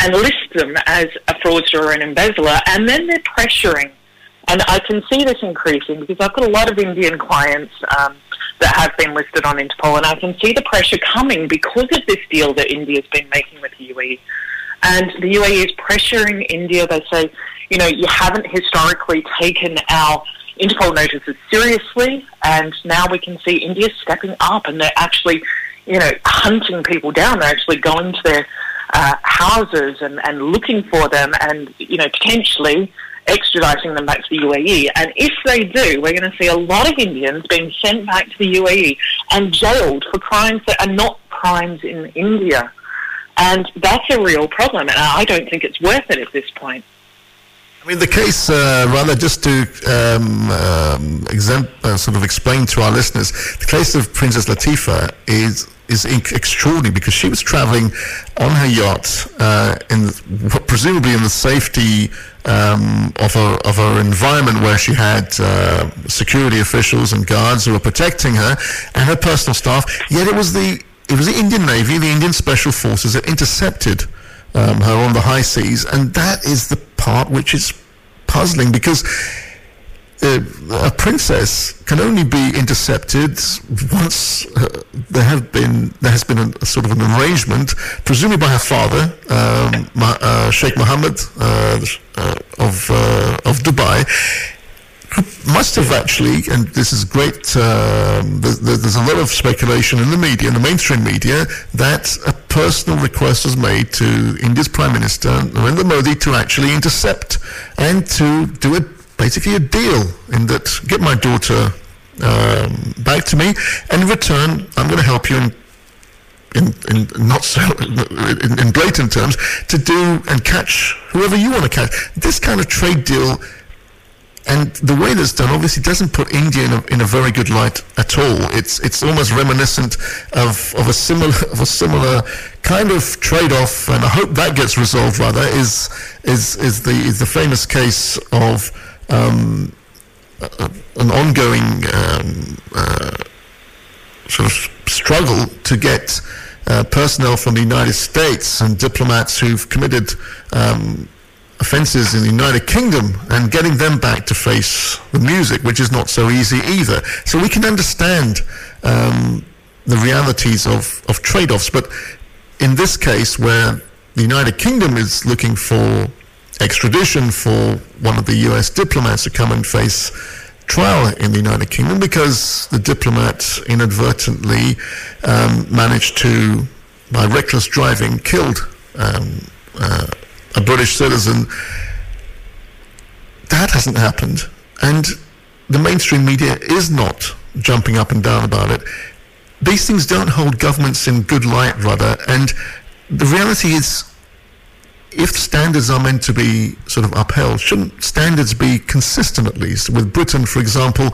and lists them as a fraudster or an embezzler, and then they're pressuring. And I can see this increasing because I've got a lot of Indian clients um, that have been listed on Interpol, and I can see the pressure coming because of this deal that India's been making with the UAE. And the UAE is pressuring India. They say, you know, you haven't historically taken our Interpol notices seriously, and now we can see India stepping up, and they're actually, you know, hunting people down. They're actually going to their uh, houses and, and looking for them, and you know, potentially extraditing them back to the UAE. And if they do, we're going to see a lot of Indians being sent back to the UAE and jailed for crimes that are not crimes in India. And that's a real problem, and I don't think it's worth it at this point. I mean, the case, uh, Radha, just to um, um, exempt, uh, sort of explain to our listeners, the case of Princess Latifa is is extraordinary because she was traveling on her yacht uh, in presumably in the safety um, of her of her environment where she had uh, security officials and guards who were protecting her and her personal staff. Yet it was the it was the Indian Navy, the Indian Special Forces that intercepted um, her on the high seas, and that is the part which is puzzling because uh, a princess can only be intercepted once uh, there have been there has been a, sort of an arrangement, presumably by her father, um, uh, Sheikh Mohammed uh, uh, of of Dubai. Must have actually, and this is great. Um, there's, there's, a lot of speculation in the media, in the mainstream media, that a personal request was made to India's Prime Minister Narendra Modi to actually intercept and to do a basically a deal in that get my daughter um, back to me, and in return, I'm going to help you in, in, in not so in, in, blatant terms to do and catch whoever you want to catch. This kind of trade deal. And the way that's done obviously doesn't put India in a, in a very good light at all. It's it's almost reminiscent of, of a similar (laughs) of a similar kind of trade-off, and I hope that gets resolved. Radha, is is is the is the famous case of um, an ongoing um, uh, sort of struggle to get uh, personnel from the United States and diplomats who've committed um, offences in the United Kingdom and getting them back to face the music, which is not so easy either. So we can understand um, the realities of, of trade-offs, but in this case where the United Kingdom is looking for extradition for one of the US diplomats to come and face trial in the United Kingdom because the diplomat inadvertently um, managed to, by reckless driving, killed um, uh, a British citizen. That hasn't happened. And the mainstream media is not jumping up and down about it. These things don't hold governments in good light, rather. And the reality is if standards are meant to be sort of upheld, shouldn't standards be consistent at least? With Britain, for example,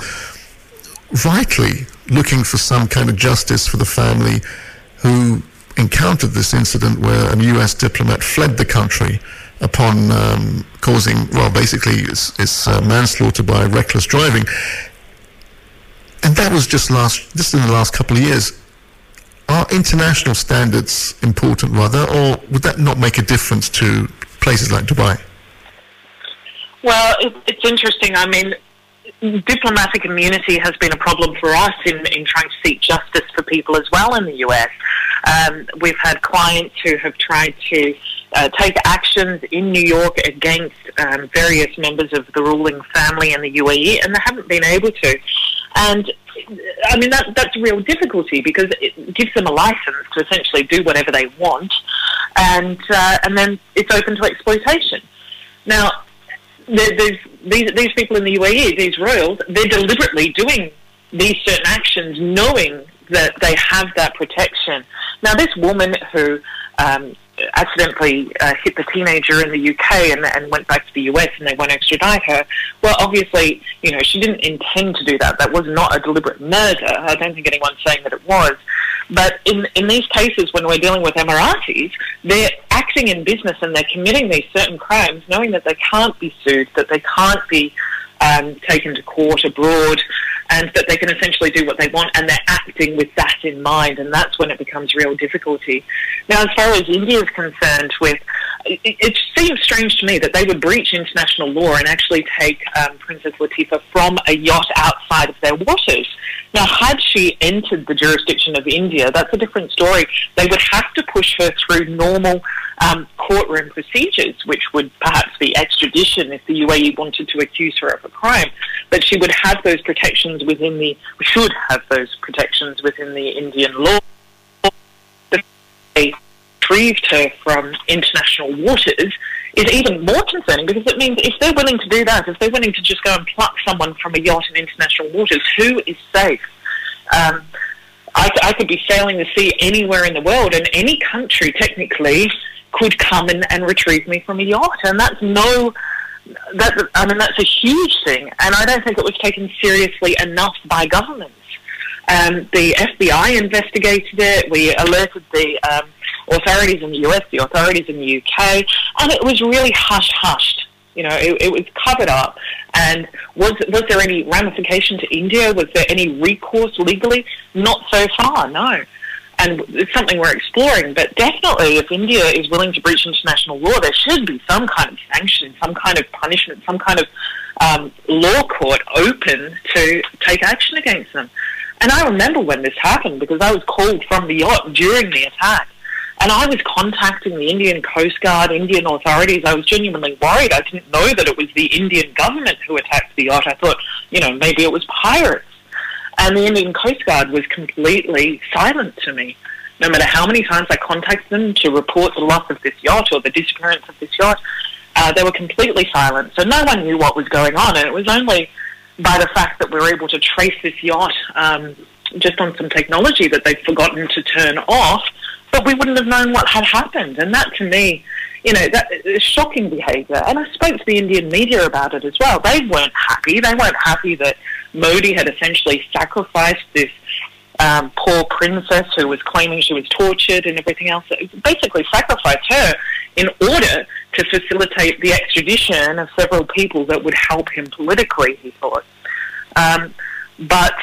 rightly looking for some kind of justice for the family who encountered this incident where a US diplomat fled the country upon um, causing, well, basically, it's, it's uh, manslaughter by reckless driving. And that was just last, just in the last couple of years are international standards important Radha, or would that not make a difference to places like Dubai? Well, it, it's interesting. I mean, diplomatic immunity has been a problem for us in, in trying to seek justice for people as well in the US. Um, we've had clients who have tried to uh, take actions in New York against um, various members of the ruling family in the UAE, and they haven't been able to. And I mean, that, that's a real difficulty because it gives them a license to essentially do whatever they want, and uh, and then it's open to exploitation. Now, there's these these people in the UAE, these royals, they're deliberately doing these certain actions, knowing that they have that protection. Now, this woman who um, accidentally uh, hit the teenager in the UK and, and went back to the US and they won't extradite her. Well, obviously, you know, she didn't intend to do that. That was not a deliberate murder. I don't think anyone's saying that it was. But in, in these cases, when we're dealing with Emiratis, they're acting in business and they're committing these certain crimes knowing that they can't be sued, that they can't be um, taken to court abroad, and that they can essentially do what they want, and they're acting with that in mind, and that's when it becomes real difficulty. Now, as far as India is concerned, with it, it seems strange to me that they would breach international law and actually take um, Princess Latifa from a yacht outside of their waters. Now, had she entered the jurisdiction of India, that's a different story. They would have to push her through normal um, courtroom procedures, which would perhaps be extradition if the UAE wanted to accuse her of a crime. But she would have those protections within the, should have those protections within the Indian law. They retrieved her from international waters is even more concerning because it means if they're willing to do that, if they're willing to just go and pluck someone from a yacht in international waters, who is safe? Um, I, I could be sailing the sea anywhere in the world, and any country technically could come and, and retrieve me from a yacht, and that's no. That I mean, that's a huge thing, and I don't think it was taken seriously enough by governments. Um, the FBI investigated it. We alerted the um, authorities in the US, the authorities in the UK, and it was really hush hushed. You know, it, it was covered up. And was was there any ramification to India? Was there any recourse legally? Not so far, no. And it's something we're exploring. But definitely, if India is willing to breach international law, there should be some kind of sanction, some kind of punishment, some kind of um, law court open to take action against them. And I remember when this happened because I was called from the yacht during the attack. And I was contacting the Indian Coast Guard, Indian authorities. I was genuinely worried. I didn't know that it was the Indian government who attacked the yacht. I thought, you know, maybe it was pirates. And the Indian Coast Guard was completely silent to me. No matter how many times I contacted them to report the loss of this yacht or the disappearance of this yacht, uh, they were completely silent. So no one knew what was going on. And it was only by the fact that we were able to trace this yacht um, just on some technology that they'd forgotten to turn off but we wouldn't have known what had happened. And that, to me, you know, that is shocking behaviour. And I spoke to the Indian media about it as well. They weren't happy. They weren't happy that Modi had essentially sacrificed this um, poor princess who was claiming she was tortured and everything else. Basically, sacrificed her in order to facilitate the extradition of several people that would help him politically. He thought, um, but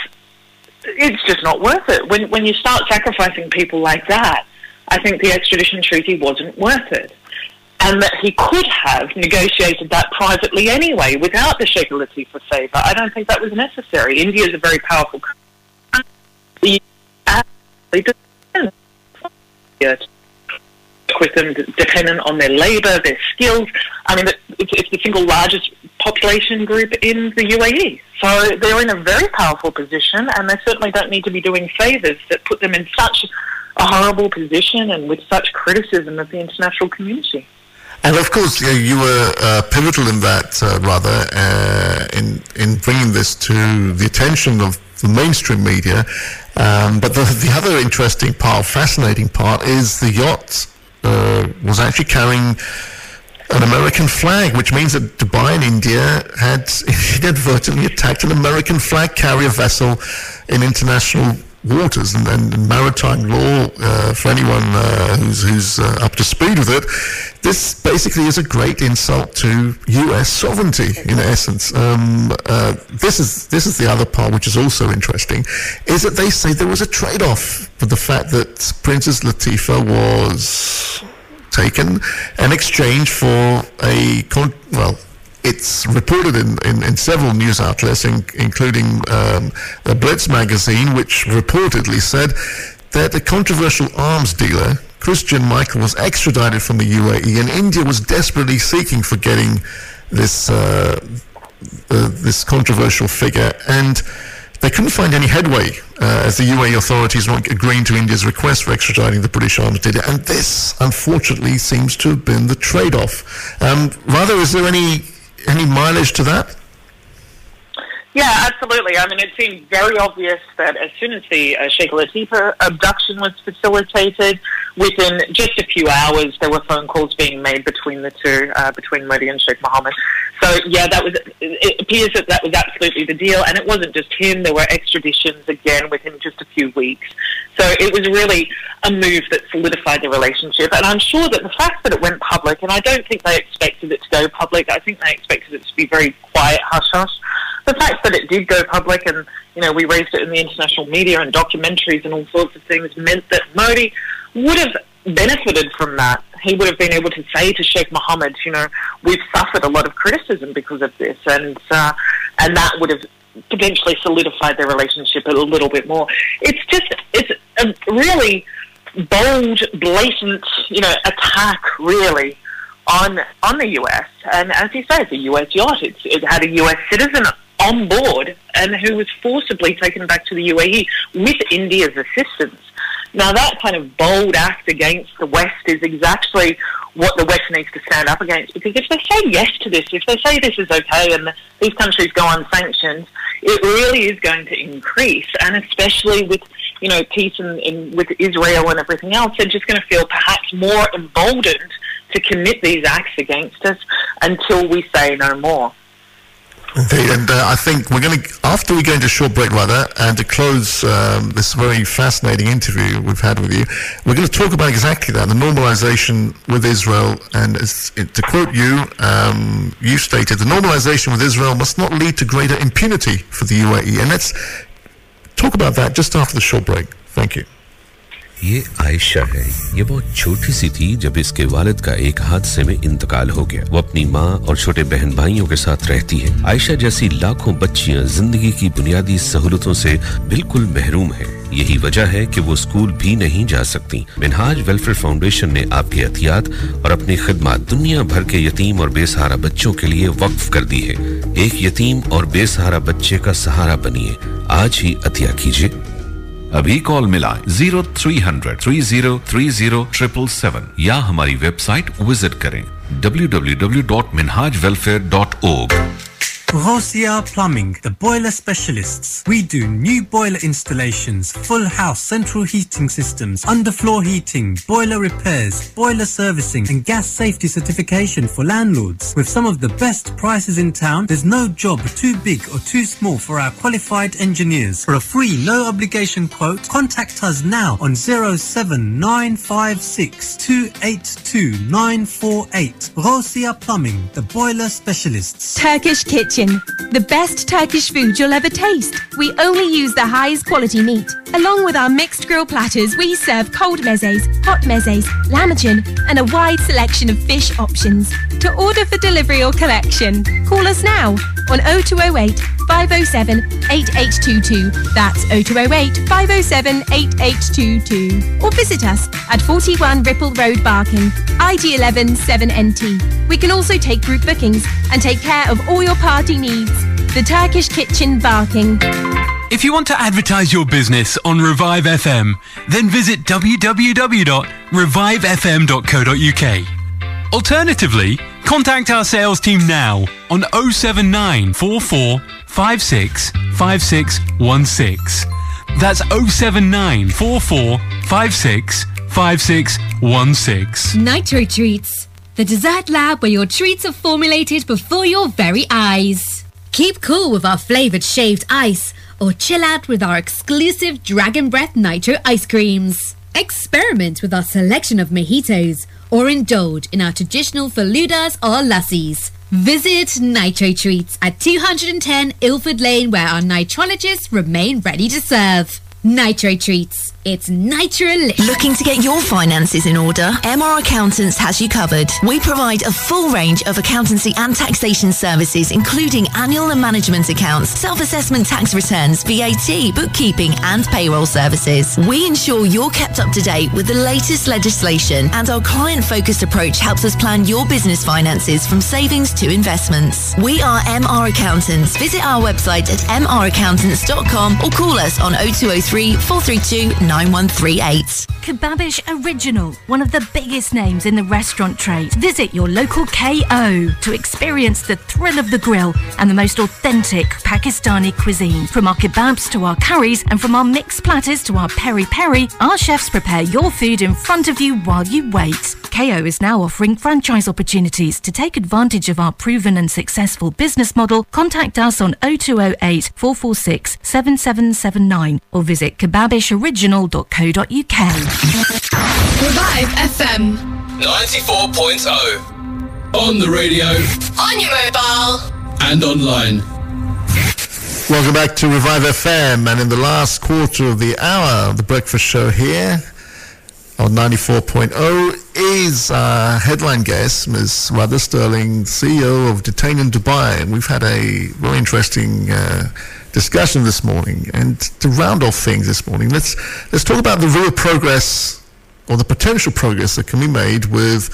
it's just not worth it. When when you start sacrificing people like that, I think the extradition treaty wasn't worth it. And that he could have negotiated that privately anyway without the Sheikh Latifa favour. I don't think that was necessary. India is a very powerful country. With them dependent on their labour, their skills. I mean, it's, it's the single largest population group in the UAE. So they're in a very powerful position, and they certainly don't need to be doing favours that put them in such a horrible position and with such criticism of the international community. And of course, you were uh, pivotal in that, uh, Radha, uh, in in bringing this to the attention of the mainstream media. Um, but the, the other interesting part, fascinating part, is the yacht uh, was actually carrying an American flag, which means that Dubai and India had (laughs) inadvertently attacked an American flag carrier vessel in international waters and, and maritime law uh, for anyone uh, who's, who's uh, up to speed with it. This basically is a great insult to U.S. sovereignty, in essence. Um, uh, this is this is the other part, which is also interesting, is that they say there was a trade-off for the fact that Princess Latifa was taken in exchange for a con- well it's reported in, in, in, several news outlets, in, including um, the Blitz magazine, which reportedly said that a controversial arms dealer, Christian Michel, was extradited from the UAE, and India was desperately seeking for getting this uh, uh, this controversial figure, and they couldn't find any headway uh, as the UAE authorities weren't agreeing to India's request for extraditing the British arms dealer, and this, unfortunately, seems to have been the trade-off. Um, Radha, is there any any mileage to that? Yeah, absolutely. I mean, it seemed very obvious that as soon as the uh, Sheikh Latifa abduction was facilitated, within just a few hours, there were phone calls being made between the two, uh, between Modi and Sheikh Mohammed. So yeah, that was. It appears that that was absolutely the deal, and it wasn't just him. There were extraditions again within just a few weeks. So it was really a move that solidified the relationship, and I'm sure that the fact that it went public, and I don't think they expected it to go public. I think they expected it to be very quiet, hush hush. The fact that it did go public, and you know, we raised it in the international media and documentaries and all sorts of things, meant that Modi would have benefited from that. He would have been able to say to Sheikh Mohammed, you know, we've suffered a lot of criticism because of this, and uh, and that would have potentially solidified their relationship a little bit more. It's just it's a really bold, blatant, you know, attack really on on the US. And as you say, it's a US yacht. It's, it had a US citizen on board and who was forcibly taken back to the UAE with India's assistance. Now, that kind of bold act against the West is exactly what the West needs to stand up against. Because if they say yes to this, if they say this is okay and these countries go unsanctioned, it really is going to increase. And especially with, you know, peace and, and with Israel and everything else, they're just going to feel perhaps more emboldened to commit these acts against us until we say no more. Indeed, and uh, I think we're going to, after we go into a short break Radha, and to close um, this very fascinating interview we've had with you, we're going to talk about exactly that, the normalization with Israel. And to quote you, um, you stated, the normalization with Israel must not lead to greater impunity for the UAE. And let's talk about that just after the short break. Thank you. یہ عائشہ ہے۔ یہ بہت چھوٹی سی تھی جب اس کے والد کا ایک حادثے میں انتقال ہو گیا۔ وہ اپنی ماں اور چھوٹے بہن بھائیوں کے ساتھ رہتی ہے۔ عائشہ جیسی لاکھوں بچیاں زندگی کی بنیادی سہولتوں سے بالکل محروم ہیں۔ یہی وجہ ہے کہ وہ اسکول بھی نہیں جا سکتی منہاج ویلفیئر فاؤنڈیشن نے آپ کے احتیاط اور اپنی خدمات دنیا بھر کے یتیم اور بے سہارا بچوں کے لیے وقف کر دی ہے ایک یتیم اور بے سہارا بچے کا سہارا بنیے۔ آج ہی عطیہ کیجیے۔ ابھی کال ملا zero three hundred three zero three zero triple seven یا ہماری ویب سائٹ وزٹ کریں W W W dot Minhaj welfare dot O Rosia Plumbing, the boiler specialists. We do new boiler installations, full house central heating systems, underfloor heating, boiler repairs, boiler servicing, and gas safety certification for landlords. With some of the best prices in town, there's no job too big or too small for our qualified engineers. For a free, no obligation quote, contact us now on 07956 282 948. Rosia Plumbing, the boiler specialists. Turkish Kitchen. The best Turkish food you'll ever taste. We only use the highest quality meat. Along with our mixed grill platters, we serve cold mezes, hot mezes, lahmacun, and a wide selection of fish options. To order for delivery or collection, call us now on 0208 507 8822. That's 0208 507 8822. Or visit us at 41 Ripple Road, Barking, IG11 7NT. We can also take group bookings and take care of all your party needs. The Turkish Kitchen, Barking. If you want to advertise your business on Revive FM, then visit www.revivefm.co.uk. Alternatively, contact our sales team now on 07944 56 5616. That's 07944 56 5616. Nitro Treats, the dessert lab where your treats are formulated before your very eyes. Keep cool with our flavored shaved ice or chill out with our exclusive Dragon Breath Nitro ice creams. Experiment with our selection of mojitos or indulge in our traditional faludas or lassis. Visit Nitro Treats at 210 Ilford Lane where our nitrologists remain ready to serve. Nitro Treats. It's Nitrolicious. Looking to get your finances in order? MR Accountants has you covered. We provide a full range of accountancy and taxation services, including annual and management accounts, self-assessment tax returns, VAT, bookkeeping, and payroll services. We ensure you're kept up to date with the latest legislation, and our client-focused approach helps us plan your business finances from savings to investments. We are MR Accountants. Visit our website at mraccountants.com or call us on 0203 083 432 9138. Kebabish Original, one of the biggest names in the restaurant trade. Visit your local KO to experience the thrill of the grill and the most authentic Pakistani cuisine. From our kebabs to our curries and from our mixed platters to our peri peri, our chefs prepare your food in front of you while you wait. KO is now offering franchise opportunities. To take advantage of our proven and successful business model, contact us on 0208 446 7779 or visit kebabishoriginal.co.uk. Revive FM. 94.0. On the radio On your mobile. and online. Welcome back to Revive FM, and in the last quarter of the hour, of the breakfast show here on 94.0 is our headline guest, Ms. Radha Stirling, CEO of Detained in Dubai, and we've had a very interesting uh, discussion this morning. And to round off things this morning, let's let's talk about the real progress or the potential progress that can be made with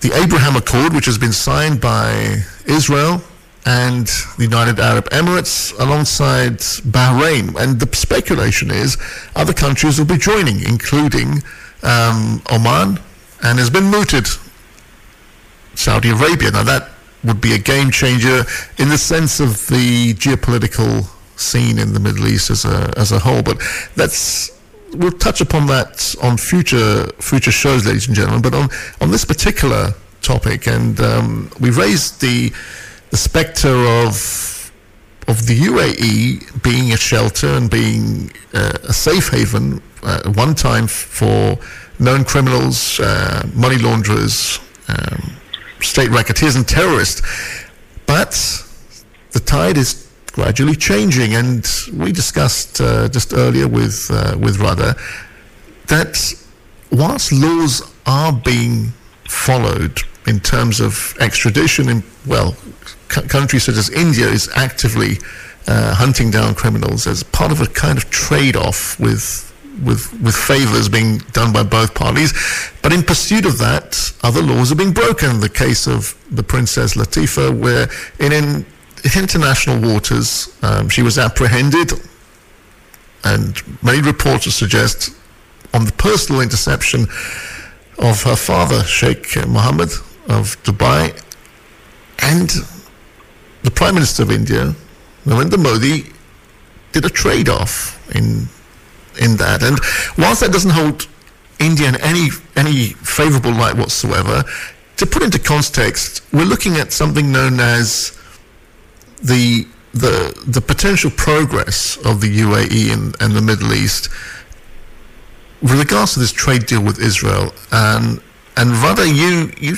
the Abraham Accord, which has been signed by Israel and the United Arab Emirates alongside Bahrain. And the speculation is other countries will be joining, including um, Oman and has been mooted Saudi Arabia. Now that would be a game changer in the sense of the geopolitical scene in the Middle East as a as a whole. But that's we'll touch upon that on future future shows, ladies and gentlemen. But on on this particular topic, and um, we raised the the spectre of of the UAE being a shelter and being uh, a safe haven uh, one time for known criminals, uh, money launderers, um, state racketeers, and terrorists. But the tide is gradually changing, and we discussed uh, just earlier with uh, with Radha that whilst laws are being followed in terms of extradition, in well, c- countries such as India is actively uh, hunting down criminals as part of a kind of trade-off with with with favors being done by both parties. But in pursuit of that, other laws are being broken. The case of the Princess Latifa, where in, in international waters um, she was apprehended, and many reports suggest on the personal interception of her father, Sheikh Mohammed of Dubai, and the Prime Minister of India, Narendra Modi, did a trade-off in in that. And whilst that doesn't hold India in any any favourable light whatsoever, to put into context, we're looking at something known as the the the potential progress of the UAE and, and the Middle East with regards to this trade deal with Israel. And and Radha, you you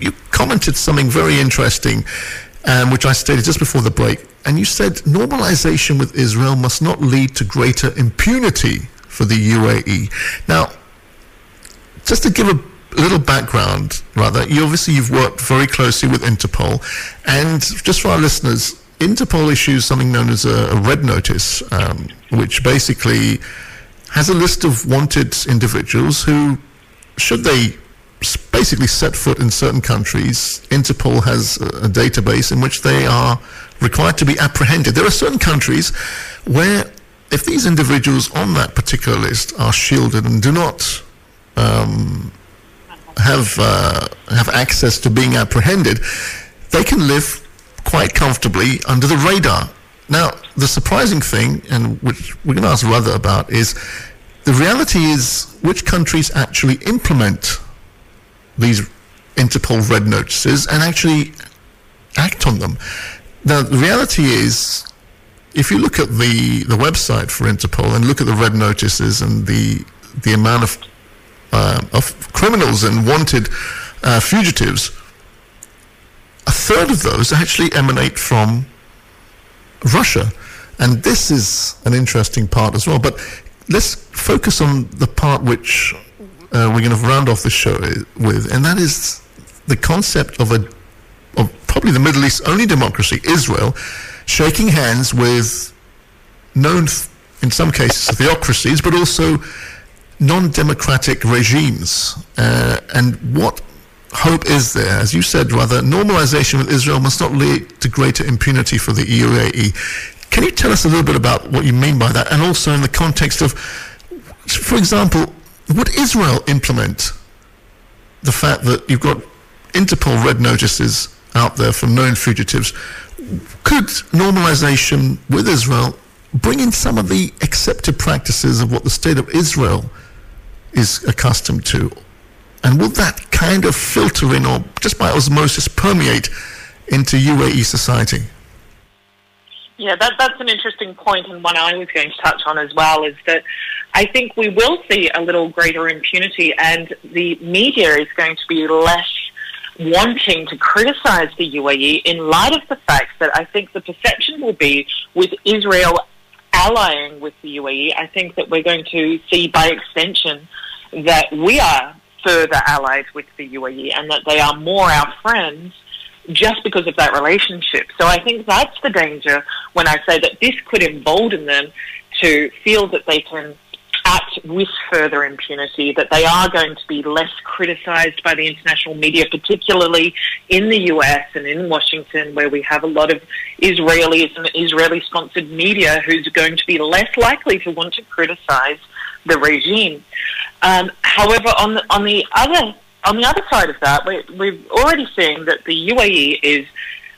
you commented something very interesting, um, which I stated just before the break. And you said normalization with Israel must not lead to greater impunity for the UAE. Now, just to give a little background, Radha, you obviously you've worked very closely with Interpol, and just for our listeners, Interpol issues something known as a, a red notice, um, which basically has a list of wanted individuals who, should they basically set foot in certain countries, Interpol has a, database in which they are required to be apprehended. There are certain countries where if these individuals on that particular list are shielded and do not um, have uh, have access to being apprehended, they can live quite comfortably under the radar. Now, the surprising thing, and which we're going to ask Radha about, is the reality is which countries actually implement these Interpol red notices and actually act on them. Now, the reality is, if you look at the, the website for Interpol and look at the red notices and the the amount of uh, of criminals and wanted uh, fugitives, a third of those actually emanate from Russia, and this is an interesting part as well. But let's focus on the part which uh, we're going to round off the show with, and that is the concept of a of probably the Middle East's only democracy, Israel, shaking hands with known, in some cases, theocracies, but also non-democratic regimes. Uh, and what hope is there? As you said, Radha, normalization with Israel must not lead to greater impunity for the UAE. Can you tell us a little bit about what you mean by that, and also in the context of, for example, would Israel implement the fact that you've got Interpol red notices out there for known fugitives? Could normalization with Israel bring in some of the accepted practices of what the state of Israel is accustomed to? And will that kind of filter in or just by osmosis permeate into UAE society? Yeah, that, that's an interesting point and one I was going to touch on as well is that I think we will see a little greater impunity and the media is going to be less wanting to criticize the UAE in light of the fact that I think the perception will be with Israel allying with the UAE, I think that we're going to see by extension that we are further allied with the UAE and that they are more our friends just because of that relationship. So I think that's the danger when I say that this could embolden them to feel that they can act with further impunity, that they are going to be less criticized by the international media, particularly in the US and in Washington, where we have a lot of Israelis and Israeli sponsored media who's going to be less likely to want to criticize the regime. Um, however, on the, on the other on the other side of that, we, we're already seeing that the UAE is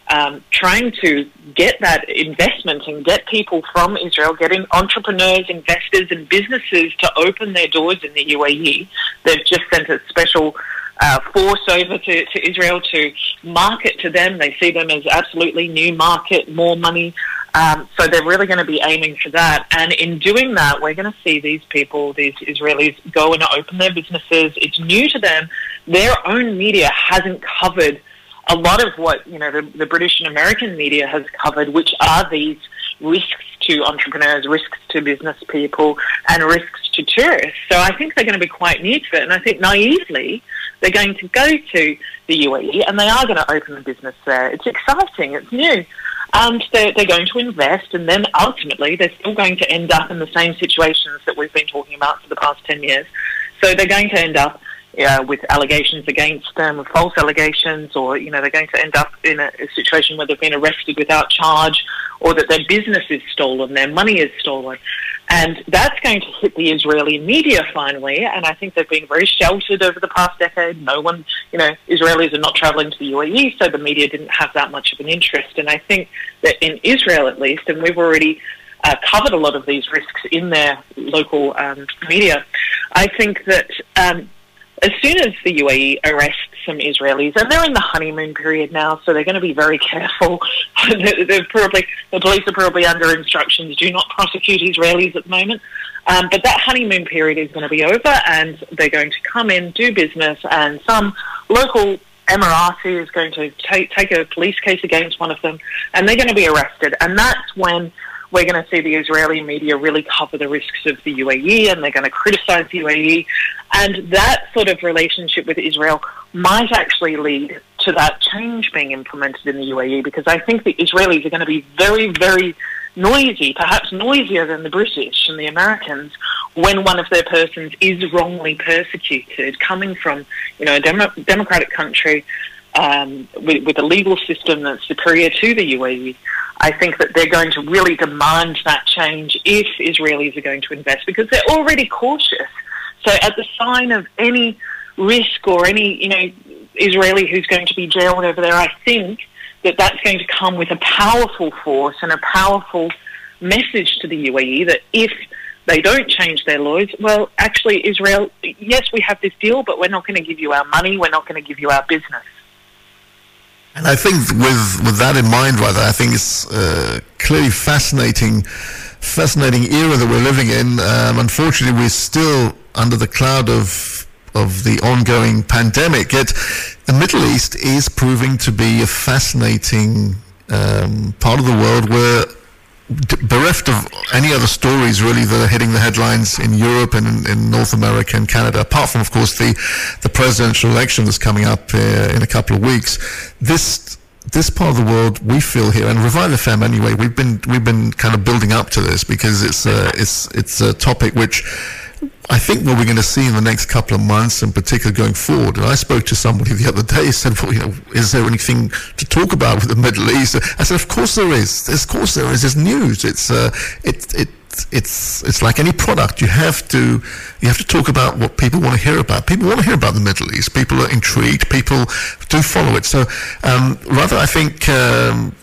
um, trying to get that investment and get people from Israel, getting entrepreneurs, investors, and businesses to open their doors in the UAE. They've just sent a special uh, force over to, to Israel to market to them. They see them as absolutely new market, more money. Um, so they're really going to be aiming for that. And in doing that, we're going to see these people, these Israelis, go and open their businesses. It's new to them. Their own media hasn't covered a lot of what you know the, the British and American media has covered, which are these risks to entrepreneurs, risks to business people, and risks to tourists. So I think they're going to be quite new to it, and I think naively they're going to go to the UAE and they are going to open a business there. It's exciting, it's new. And they're, they're going to invest, and then ultimately they're still going to end up in the same situations that we've been talking about for the past 10 years. So they're going to end up uh, with allegations against them, with false allegations, or you know they're going to end up in a, a, situation where they've been arrested without charge, or that their business is stolen, their money is stolen, and that's going to hit the Israeli media finally. And I think they've been very sheltered over the past decade. No one, you know, Israelis are not traveling to the UAE, so the media didn't have that much of an interest. And I think that in Israel, at least, and we've already uh, covered a lot of these risks in their local um, media. I think that um, as soon as the UAE arrests some Israelis, and they're in the honeymoon period now, so they're going to be very careful. (laughs) they're probably the police are probably under instructions: do not prosecute Israelis at the moment. Um, but that honeymoon period is going to be over, and they're going to come in, do business, and some local Emirati is going to take, take a police case against one of them, and they're going to be arrested. And that's when we're going to see the Israeli media really cover the risks of the UAE and they're going to criticize the UAE. And that sort of relationship with Israel might actually lead to that change being implemented in the UAE because I think the Israelis are going to be very, very noisy, perhaps noisier than the British and the Americans, when one of their persons is wrongly persecuted, coming from you know a dem- democratic country um, with, with, a legal system that's superior to the UAE. I think that they're going to really demand that change if Israelis are going to invest because they're already cautious. So at the sign of any risk or any, you know, Israeli who's going to be jailed over there, I think that that's going to come with a powerful force and a powerful message to the UAE that if they don't change their laws, well, actually, Israel, yes, we have this deal, but we're not going to give you our money, we're not going to give you our business. And I think with with that in mind, Radha, I think it's uh, clearly fascinating, fascinating era that we're living in. Um, unfortunately, we're still under the cloud of of the ongoing pandemic. Yet, the Middle East is proving to be a fascinating um, part of the world where bereft of any other stories really that are hitting the headlines in Europe and in, in North America and Canada, apart from, of course, the, the presidential election that's coming up uh, in a couple of weeks, this this part of the world we feel here, and Revive FM anyway, we've been we've been kind of building up to this because it's a, it's it's a topic which I think what we're going to see in the next couple of months, in particular going forward, and I spoke to somebody the other day, said, well, you know, is there anything to talk about with the Middle East? I said, of course there is. Of course there is. There's news. It's, uh, it, it, it's it's like any product. You have to you have to talk about what people want to hear about. People want to hear about the Middle East. People are intrigued. People do follow it. So um, Radha, I think. Um,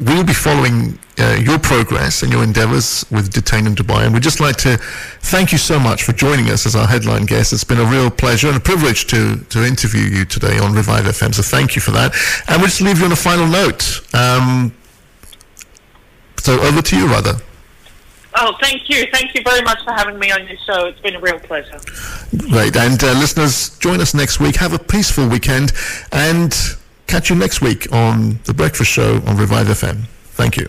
we'll be following uh, your progress and your endeavors with Detained in Dubai. And we'd just like to thank you so much for joining us as our headline guest. It's been a real pleasure and a privilege to, to interview you today on Revive FM. So thank you for that. And we'll just leave you on a final note. Um, so over to you, Radha. Oh, thank you. Thank you very much for having me on your show. It's been a real pleasure. Great. And uh, listeners, join us next week. Have a peaceful weekend and catch you next week on The Breakfast Show on Revive FM. Thank you.